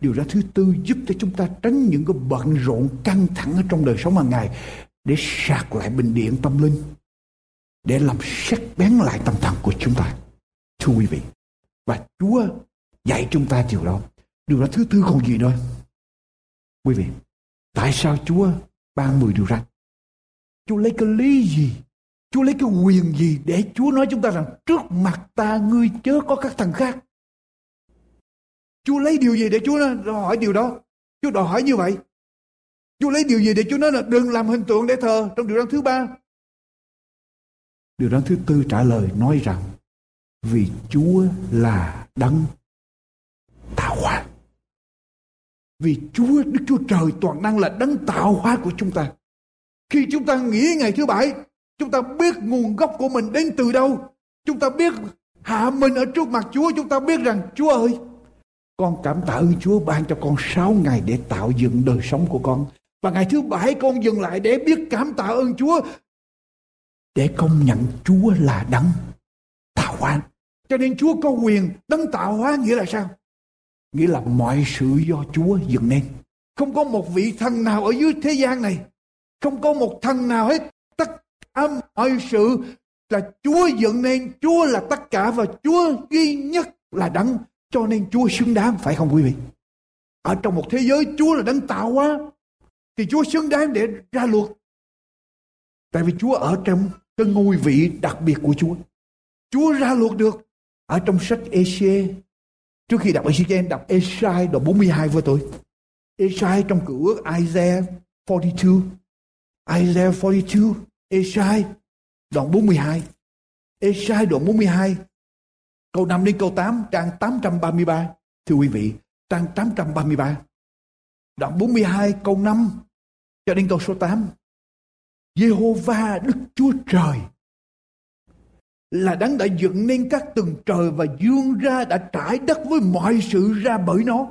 điều ra thứ tư giúp cho chúng ta tránh những cái bận rộn căng thẳng ở trong đời sống hàng ngày để sạc lại bình điện tâm linh, để làm sắc bén lại tâm thần của chúng ta thưa quý vị, và Chúa dạy chúng ta điều đó điều đó thứ tư còn gì nữa quý vị, tại sao Chúa ban mười điều răn. Chúa lấy cái lý gì? Chúa lấy cái quyền gì để Chúa nói chúng ta rằng trước mặt ta ngươi chớ có các thần khác. Chúa lấy điều gì để Chúa nói, hỏi điều đó? Chúa đòi hỏi như vậy. Chúa lấy điều gì để Chúa nói là đừng làm hình tượng để thờ trong điều răn thứ ba? Điều răn thứ tư trả lời nói rằng vì Chúa là đấng tạo hóa. Vì Chúa, Đức Chúa Trời toàn năng là đấng tạo hóa của chúng ta. Khi chúng ta nghĩ ngày thứ bảy, chúng ta biết nguồn gốc của mình đến từ đâu. Chúng ta biết hạ mình ở trước mặt Chúa, chúng ta biết rằng Chúa ơi, con cảm tạ ơn Chúa ban cho con sáu ngày để tạo dựng đời sống của con. Và ngày thứ bảy con dừng lại để biết cảm tạ ơn Chúa. Để công nhận Chúa là đấng tạo hóa. Cho nên Chúa có quyền đấng tạo hóa nghĩa là sao? Nghĩa là mọi sự do Chúa dựng nên. Không có một vị thần nào ở dưới thế gian này. Không có một thần nào hết. Tất cả mọi sự là Chúa dựng nên, Chúa là tất cả và Chúa duy nhất là đấng cho nên Chúa xứng đáng phải không quý vị? Ở trong một thế giới Chúa là đấng tạo hóa thì Chúa xứng đáng để ra luật. Tại vì Chúa ở trong cái ngôi vị đặc biệt của Chúa. Chúa ra luật được ở trong sách Ê-xê. Trước khi đọc Ê-xê, đọc Ê-sai đoạn 42 với tôi. Ê-sai trong cựu ước Isaiah 42. Isaiah 42, Ê-sai đoạn 42. Ê-sai đoạn 42 câu 5 đến câu 8 trang 833. Thưa quý vị, trang 833. Đoạn 42 câu 5 cho đến câu số 8. Jehovah Đức Chúa Trời là đấng đã dựng nên các tầng trời và dương ra đã trải đất với mọi sự ra bởi nó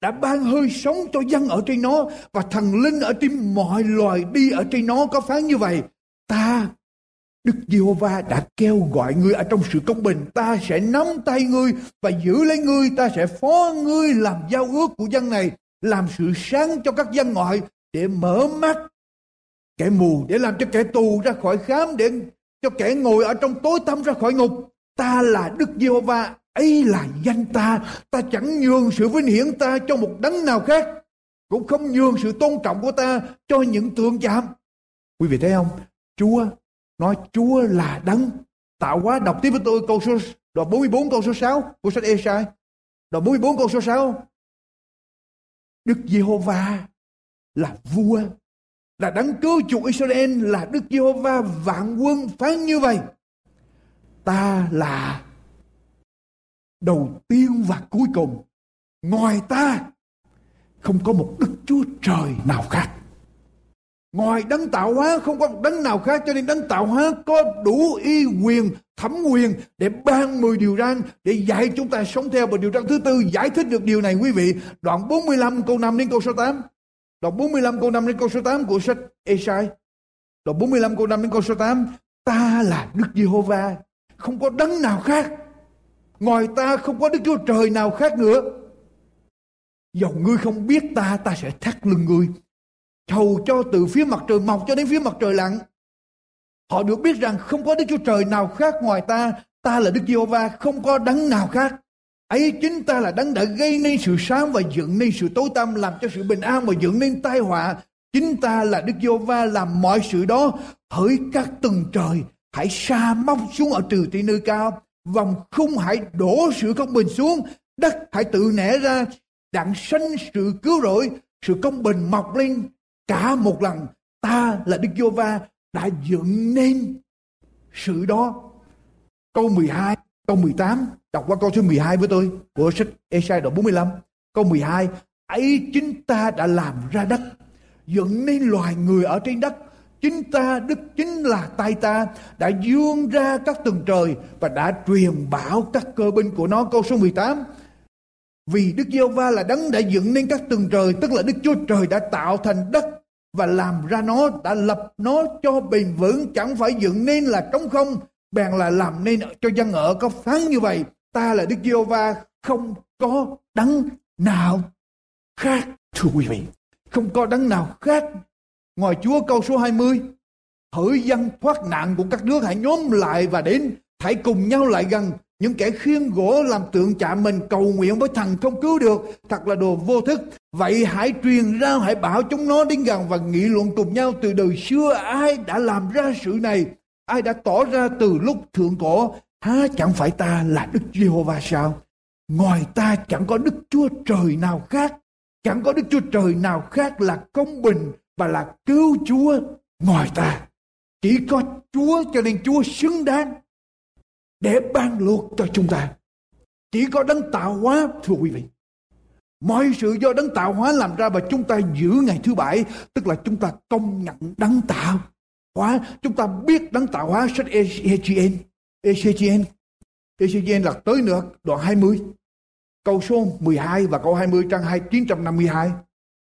đã ban hơi sống cho dân ở trên nó và thần linh ở trên mọi loài đi ở trên nó có phán như vậy ta Đức Giê-hô-va đã kêu gọi ngươi ở trong sự công bình. Ta sẽ nắm tay ngươi và giữ lấy ngươi. Ta sẽ phó ngươi làm giao ước của dân này, làm sự sáng cho các dân ngoại để mở mắt kẻ mù, để làm cho kẻ tù ra khỏi khám, để cho kẻ ngồi ở trong tối tăm ra khỏi ngục. Ta là Đức Giê-hô-va, ấy là danh ta. Ta chẳng nhường sự vinh hiển ta cho một đấng nào khác, cũng không nhường sự tôn trọng của ta cho những tượng chạm quý vị thấy không? Chúa nói, Chúa là đấng. Tạo hóa, đọc tiếp với tôi câu số đoạn 44 câu số 6 của sách Esai đoạn 44 câu số 6 Đức Giê-hô-va là vua, là đấng cứu chuộc Israel, là Đức Giê-hô-va vạn quân phán như vậy. Ta là đầu tiên và cuối cùng. Ngoài ta không có một Đức Chúa Trời nào khác. Ngoài đấng tạo hóa không có một đấng nào khác cho nên đấng tạo hóa có đủ y quyền, thẩm quyền để ban 10 điều răn để dạy chúng ta sống theo và điều răn thứ tư giải thích được điều này quý vị. Đoạn 45 câu 5 đến câu số 8. Đoạn 45 câu 5 đến câu số 8 của sách Esai. Đoạn 45 câu 5 đến câu số 8. Ta là Đức Giê-hô-va, không có đấng nào khác. Ngoài ta không có Đức Chúa Trời nào khác nữa. Dầu ngươi không biết ta, ta sẽ thắt lưng ngươi Hầu cho từ phía mặt trời mọc cho đến phía mặt trời lặn. Họ được biết rằng không có Đức Chúa Trời nào khác ngoài ta, ta là Đức Giê-hô-va, không có đấng nào khác. Ấy chính ta là đấng đã gây nên sự sáng và dựng nên sự tối tăm, làm cho sự bình an và dựng nên tai họa. Chính ta là Đức Giê-hô-va làm mọi sự đó. Hỡi các tầng trời, hãy sa móc xuống ở trừ tỷ nơi cao. Vòng khung hãy đổ sự công bình xuống. Đất hãy tự nẻ ra, đặng sanh sự cứu rỗi, sự công bình mọc lên cả một lần ta là Đức Giô Va đã dựng nên sự đó. Câu 12, câu 18, đọc qua câu số 12 với tôi của sách Esai đoạn 45. Câu 12, ấy chính ta đã làm ra đất, dựng nên loài người ở trên đất. Chính ta, Đức chính là tay ta, đã dương ra các tầng trời và đã truyền bảo các cơ binh của nó. Câu số 18, vì Đức giê va là đấng đã dựng nên các tầng trời, tức là Đức Chúa Trời đã tạo thành đất và làm ra nó, đã lập nó cho bền vững, chẳng phải dựng nên là trống không, bèn là làm nên cho dân ở có phán như vậy, ta là Đức giê va không có đấng nào khác. Thưa quý vị, không có đấng nào khác ngoài Chúa câu số 20. Hỡi dân thoát nạn của các nước hãy nhóm lại và đến, hãy cùng nhau lại gần, những kẻ khiêng gỗ làm tượng chạm mình cầu nguyện với thần không cứu được, thật là đồ vô thức. Vậy hãy truyền ra, hãy bảo chúng nó đến gần và nghị luận cùng nhau từ đời xưa ai đã làm ra sự này, ai đã tỏ ra từ lúc thượng cổ. Há chẳng phải ta là Đức Giê-hô-va sao? Ngoài ta chẳng có Đức Chúa Trời nào khác, chẳng có Đức Chúa Trời nào khác là công bình và là cứu Chúa ngoài ta. Chỉ có Chúa cho nên Chúa xứng đáng để ban luật cho chúng ta. Chỉ có đấng tạo hóa, thưa quý vị. Mọi sự do đấng tạo hóa làm ra và chúng ta giữ ngày thứ bảy, tức là chúng ta công nhận đấng tạo hóa. Chúng ta biết đấng tạo hóa sách ECGN. ECGN. ECGN là tới nữa đoạn 20. Câu số 12 và câu 20 trang 2, 952.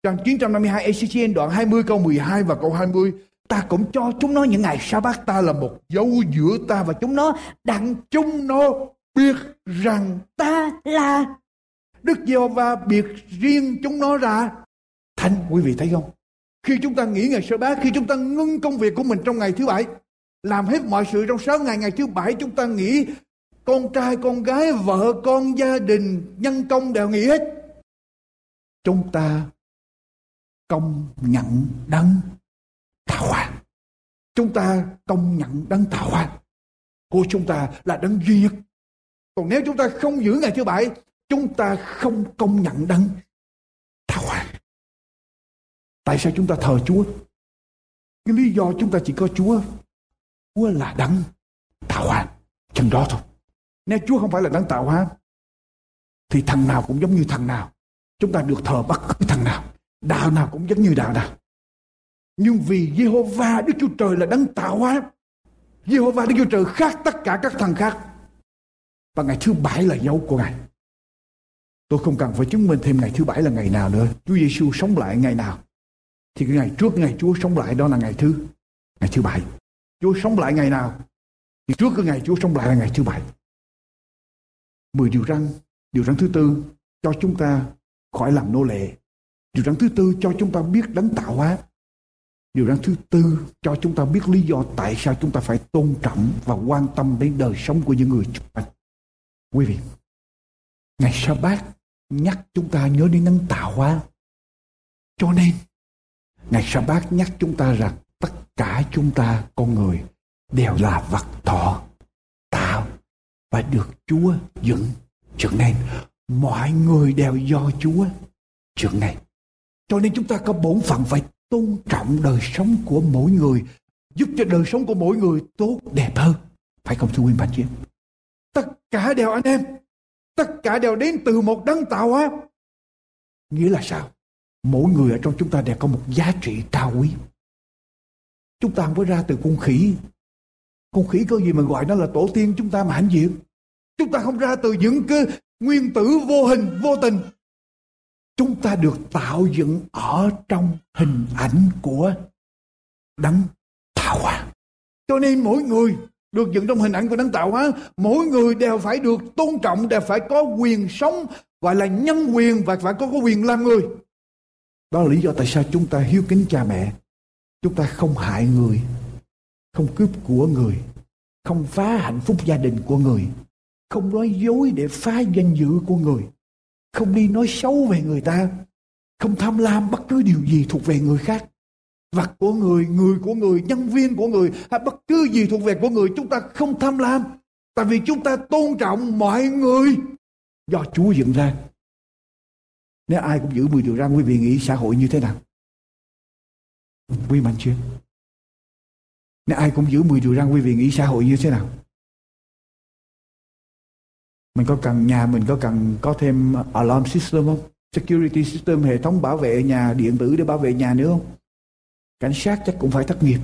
Trang 952 ECGN đoạn 20 câu 12 và câu 20 ta cũng cho chúng nó những ngày sa bát ta là một dấu giữa ta và chúng nó, đặng chúng nó biết rằng ta là Đức giê va biệt riêng chúng nó ra. Thánh, quý vị thấy không? Khi chúng ta nghỉ ngày sơ bát khi chúng ta ngưng công việc của mình trong ngày thứ bảy, làm hết mọi sự trong sáu ngày ngày thứ bảy chúng ta nghỉ. Con trai, con gái, vợ, con gia đình, nhân công đều nghỉ hết. Chúng ta công nhận đấng tạo hóa chúng ta công nhận đấng tạo hóa của chúng ta là đấng duy nhất. Còn nếu chúng ta không giữ ngày thứ bảy, chúng ta không công nhận đấng tạo hóa tại sao chúng ta thờ chúa? Cái lý do chúng ta chỉ có chúa chúa là đấng tạo hóa chừng đó thôi. Nếu chúa không phải là đấng tạo hóa thì thằng nào cũng giống như thằng nào. Chúng ta được thờ bất cứ thằng nào. Đạo nào cũng giống như đạo nào nhưng vì Jehovah Đức Chúa Trời là đấng tạo hóa Jehovah Đức Chúa Trời khác tất cả các thằng khác. Và ngày thứ bảy là dấu của Ngài. Tôi không cần phải chứng minh thêm ngày thứ bảy là ngày nào nữa. Chúa Giêsu sống lại ngày nào. Thì cái ngày trước ngày Chúa sống lại đó là ngày thứ ngày thứ bảy. Chúa sống lại ngày nào? Thì trước cái ngày Chúa sống lại là ngày thứ bảy. Mười điều răn điều răn thứ tư, cho chúng ta khỏi làm nô lệ. Điều răn thứ tư, cho chúng ta biết đấng tạo hóa điều răn thứ tư, cho chúng ta biết lý do tại sao chúng ta phải tôn trọng và quan tâm đến đời sống của những người chúng quanh. Quý vị, ngày sa bát nhắc chúng ta nhớ đến nắng tạo hóa. Cho nên, ngày sa bát nhắc chúng ta rằng tất cả chúng ta con người đều là vật thọ, tạo và được Chúa dựng. Dựng nên mọi người đều do Chúa dựng nên cho nên chúng ta có bổn phận phải tôn trọng đời sống của mỗi người, giúp cho đời sống của mỗi người tốt, đẹp hơn. Phải không thưa quý bà chị tất cả đều anh em, tất cả đều đến từ một đấng tạo hóa. Nghĩa là sao? Mỗi người ở trong chúng ta đều có một giá trị cao quý. Chúng ta không có ra từ con khỉ. Con khỉ có gì mà gọi nó là tổ tiên chúng ta mà hãnh diện? Chúng ta không ra từ những cái nguyên tử vô hình, vô tình chúng ta được tạo dựng ở trong hình ảnh của đấng tạo hóa. Cho nên mỗi người được dựng trong hình ảnh của đấng tạo hóa, mỗi người đều phải được tôn trọng, đều phải có quyền sống và là nhân quyền và phải có có quyền làm người. Đó là lý do tại sao chúng ta hiếu kính cha mẹ. Chúng ta không hại người, không cướp của người, không phá hạnh phúc gia đình của người, không nói dối để phá danh dự của người không đi nói xấu về người ta. Không tham lam bất cứ điều gì thuộc về người khác. Vật của người người của người, nhân viên của người, hay bất cứ gì thuộc về của người, chúng ta không tham lam. Tại vì chúng ta tôn trọng mọi người. Do Chúa dựng ra. Nếu ai cũng giữ 10 điều răn, quý vị nghĩ xã hội như thế nào? Quý mạnh chưa nếu ai cũng giữ 10 điều răn, quý vị nghĩ xã hội như thế nào? Mình có cần, nhà mình có cần có thêm alarm system không? Security system, hệ thống bảo vệ nhà, điện tử để bảo vệ nhà nữa không? Cảnh sát chắc cũng phải thất nghiệp.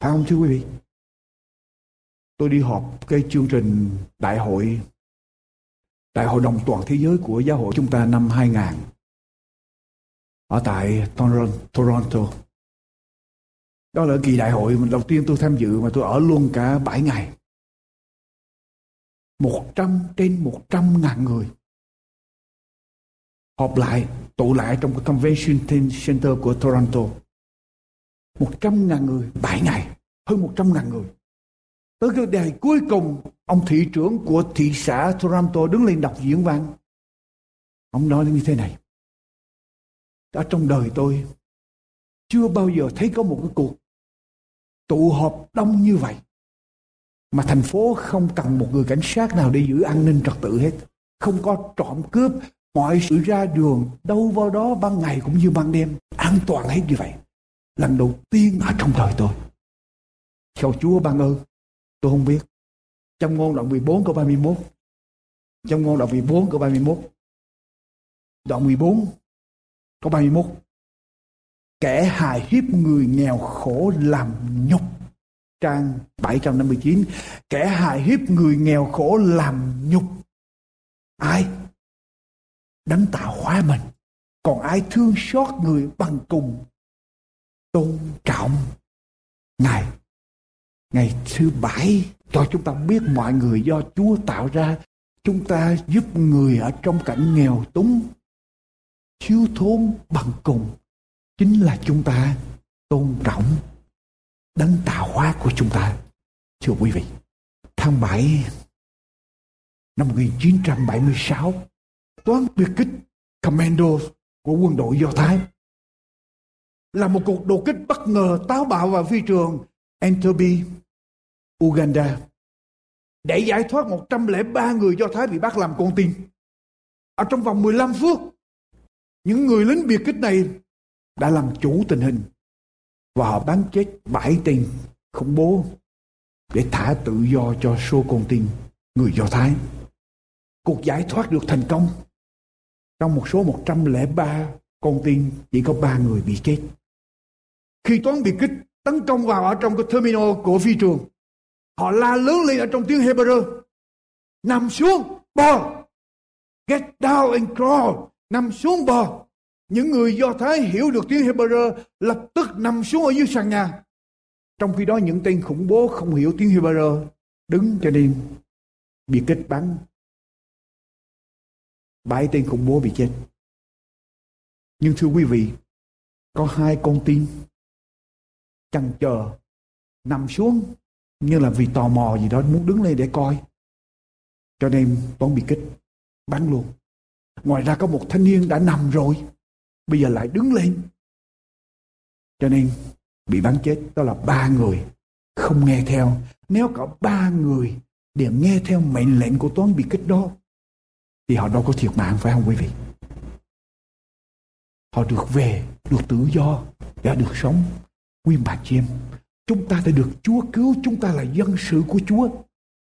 Phải không thưa quý vị? Tôi đi họp cái chương trình đại hội đại hội đồng toàn thế giới của giáo hội chúng ta năm 2000 ở tại Toronto. Đó là kỳ đại hội đầu tiên tôi tham dự mà tôi ở luôn cả 7 ngày. 100 trên 100 ngàn người họp lại, tụ lại trong cái Convention Center của Toronto. 100 ngàn người, 7 ngày, hơn 100 ngàn người. Tới cái đề cuối cùng, ông thị trưởng của thị xã Toronto đứng lên đọc diễn văn. Ông nói như thế này. Đã trong đời tôi, chưa bao giờ thấy có một cái cuộc tụ họp đông như vậy mà thành phố không cần một người cảnh sát nào để giữ an ninh trật tự hết. Không có trộm cướp, mọi sự ra đường, đâu vào đó, ban ngày cũng như ban đêm. An toàn hết như vậy. Lần đầu tiên ở trong đời tôi. Sao Chúa ban ơn, tôi không biết. Trong ngôn đoạn 14 câu 31 trong ngôn đoạn 14 câu 31 đoạn 14 câu 31 kẻ hài hiếp người nghèo khổ làm nhục trang 759 kẻ hại hiếp người nghèo khổ làm nhục. Ai? Đánh tạo hóa mình. Còn ai thương xót người bằng cùng tôn trọng? Ngài, ngày thứ bảy cho chúng ta biết mọi người do Chúa tạo ra, chúng ta giúp người ở trong cảnh nghèo túng, thiếu thốn bằng cùng, chính là chúng ta tôn trọng đấng tạo hóa của chúng ta. Thưa quý vị, tháng 7 năm 1976, toán biệt kích Commando của quân đội Do Thái là một cuộc đột kích bất ngờ táo bạo vào phi trường Entebbe, Uganda để giải thoát 103 người Do Thái bị bắt làm con tin. Ở trong vòng 15 phút, những người lính biệt kích này đã làm chủ tình hình và họ bắn chết bảy tên khủng bố để thả tự do cho số con tin người Do Thái. Cuộc giải thoát được thành công. Trong một số 103 con tin chỉ có 3 người bị chết. Khi toán biệt kích tấn công vào ở trong cái terminal của phi trường, họ la lớn lên ở trong tiếng Hebrew. Nằm xuống, bò. Get down and crawl. Nằm xuống bò. Những người Do Thái hiểu được tiếng Hebrew lập tức nằm xuống ở dưới sàn nhà. Trong khi đó những tên khủng bố không hiểu tiếng Hebrew đứng cho nên bị kết bắn. Bảy tên khủng bố bị chết. Nhưng thưa quý vị, có hai con tin chăn chờ nằm xuống như là vì tò mò gì đó muốn đứng lên để coi. Cho nên Toán bị kích, bắn luôn. Ngoài ra có một thanh niên đã nằm rồi, bây giờ lại đứng lên. Cho nên bị bắn chết đó là ba người không nghe theo. Nếu có ba người đều nghe theo mệnh lệnh của Toán bị kích đó, thì họ đâu có thiệt mạng phải không quý vị? Họ được về, được tự do, đã được sống. Nguyên bà chị em, chúng ta đã được Chúa cứu, chúng ta là dân sự của Chúa.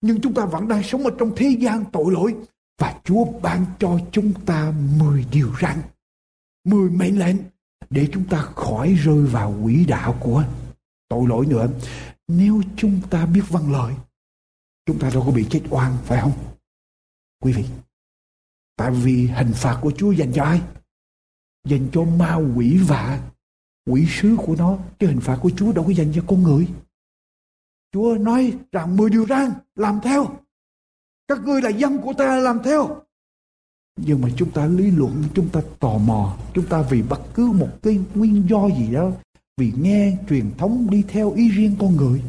Nhưng chúng ta vẫn đang sống ở trong thế gian tội lỗi. Và Chúa ban cho chúng ta 10 điều răn, 10 mệnh lệnh để chúng ta khỏi rơi vào quỹ đạo của tội lỗi nữa. Nếu chúng ta biết văn lời, chúng ta đâu có bị chết oan, phải không? Quý vị, tại vì hình phạt của Chúa dành cho ai? Dành cho ma quỷ và quỷ sứ của nó, chứ hình phạt của Chúa đâu có dành cho con người. Chúa nói rằng mười điều răn làm theo. Các ngươi là dân của ta làm theo. Nhưng mà chúng ta lý luận, chúng ta tò mò, chúng ta vì bất cứ một cái nguyên do gì đó, vì nghe truyền thống đi theo ý riêng con người,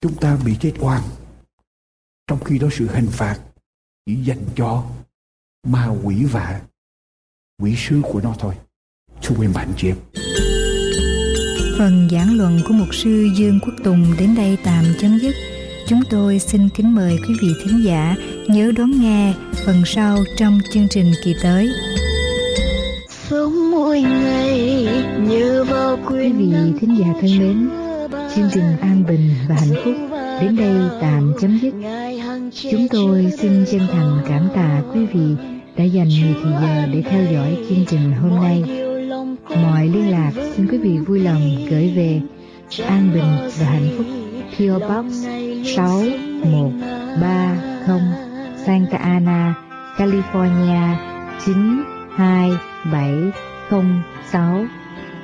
chúng ta bị chết oan. Trong khi đó sự hình phạt chỉ dành cho ma quỷ và quỷ sứ của nó thôi. Thưa quý bạn chị em. Phần giảng luận của mục sư Dương Quốc Tùng đến đây tạm chấm dứt. Chúng tôi xin kính mời quý vị thính giả nhớ đón nghe phần sau trong chương trình kỳ tới. Sống mỗi ngày như vào quý vị thính giả thân mến, chương trình an bình và hạnh phúc đến đây tạm chấm dứt. Chúng tôi xin chân thành cảm tạ quý vị đã dành nhiều thời giờ để theo dõi chương trình hôm nay. Mọi liên lạc xin quý vị vui lòng gửi về an bình và hạnh phúc PO Box 6130 Santa Ana, California 92706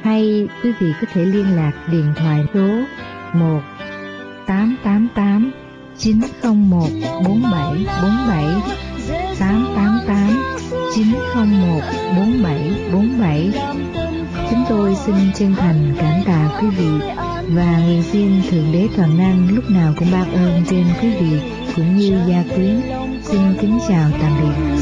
hay quý vị có thể liên lạc điện thoại số 1 888 901 4747 888 901 4747 Chúng tôi xin chân thành cảm tạ quý vị và nguyện xin Thượng Đế Toàn Năng lúc nào cũng ban ơn trên quý vị cũng như gia quyến. Xin kính chào tạm biệt.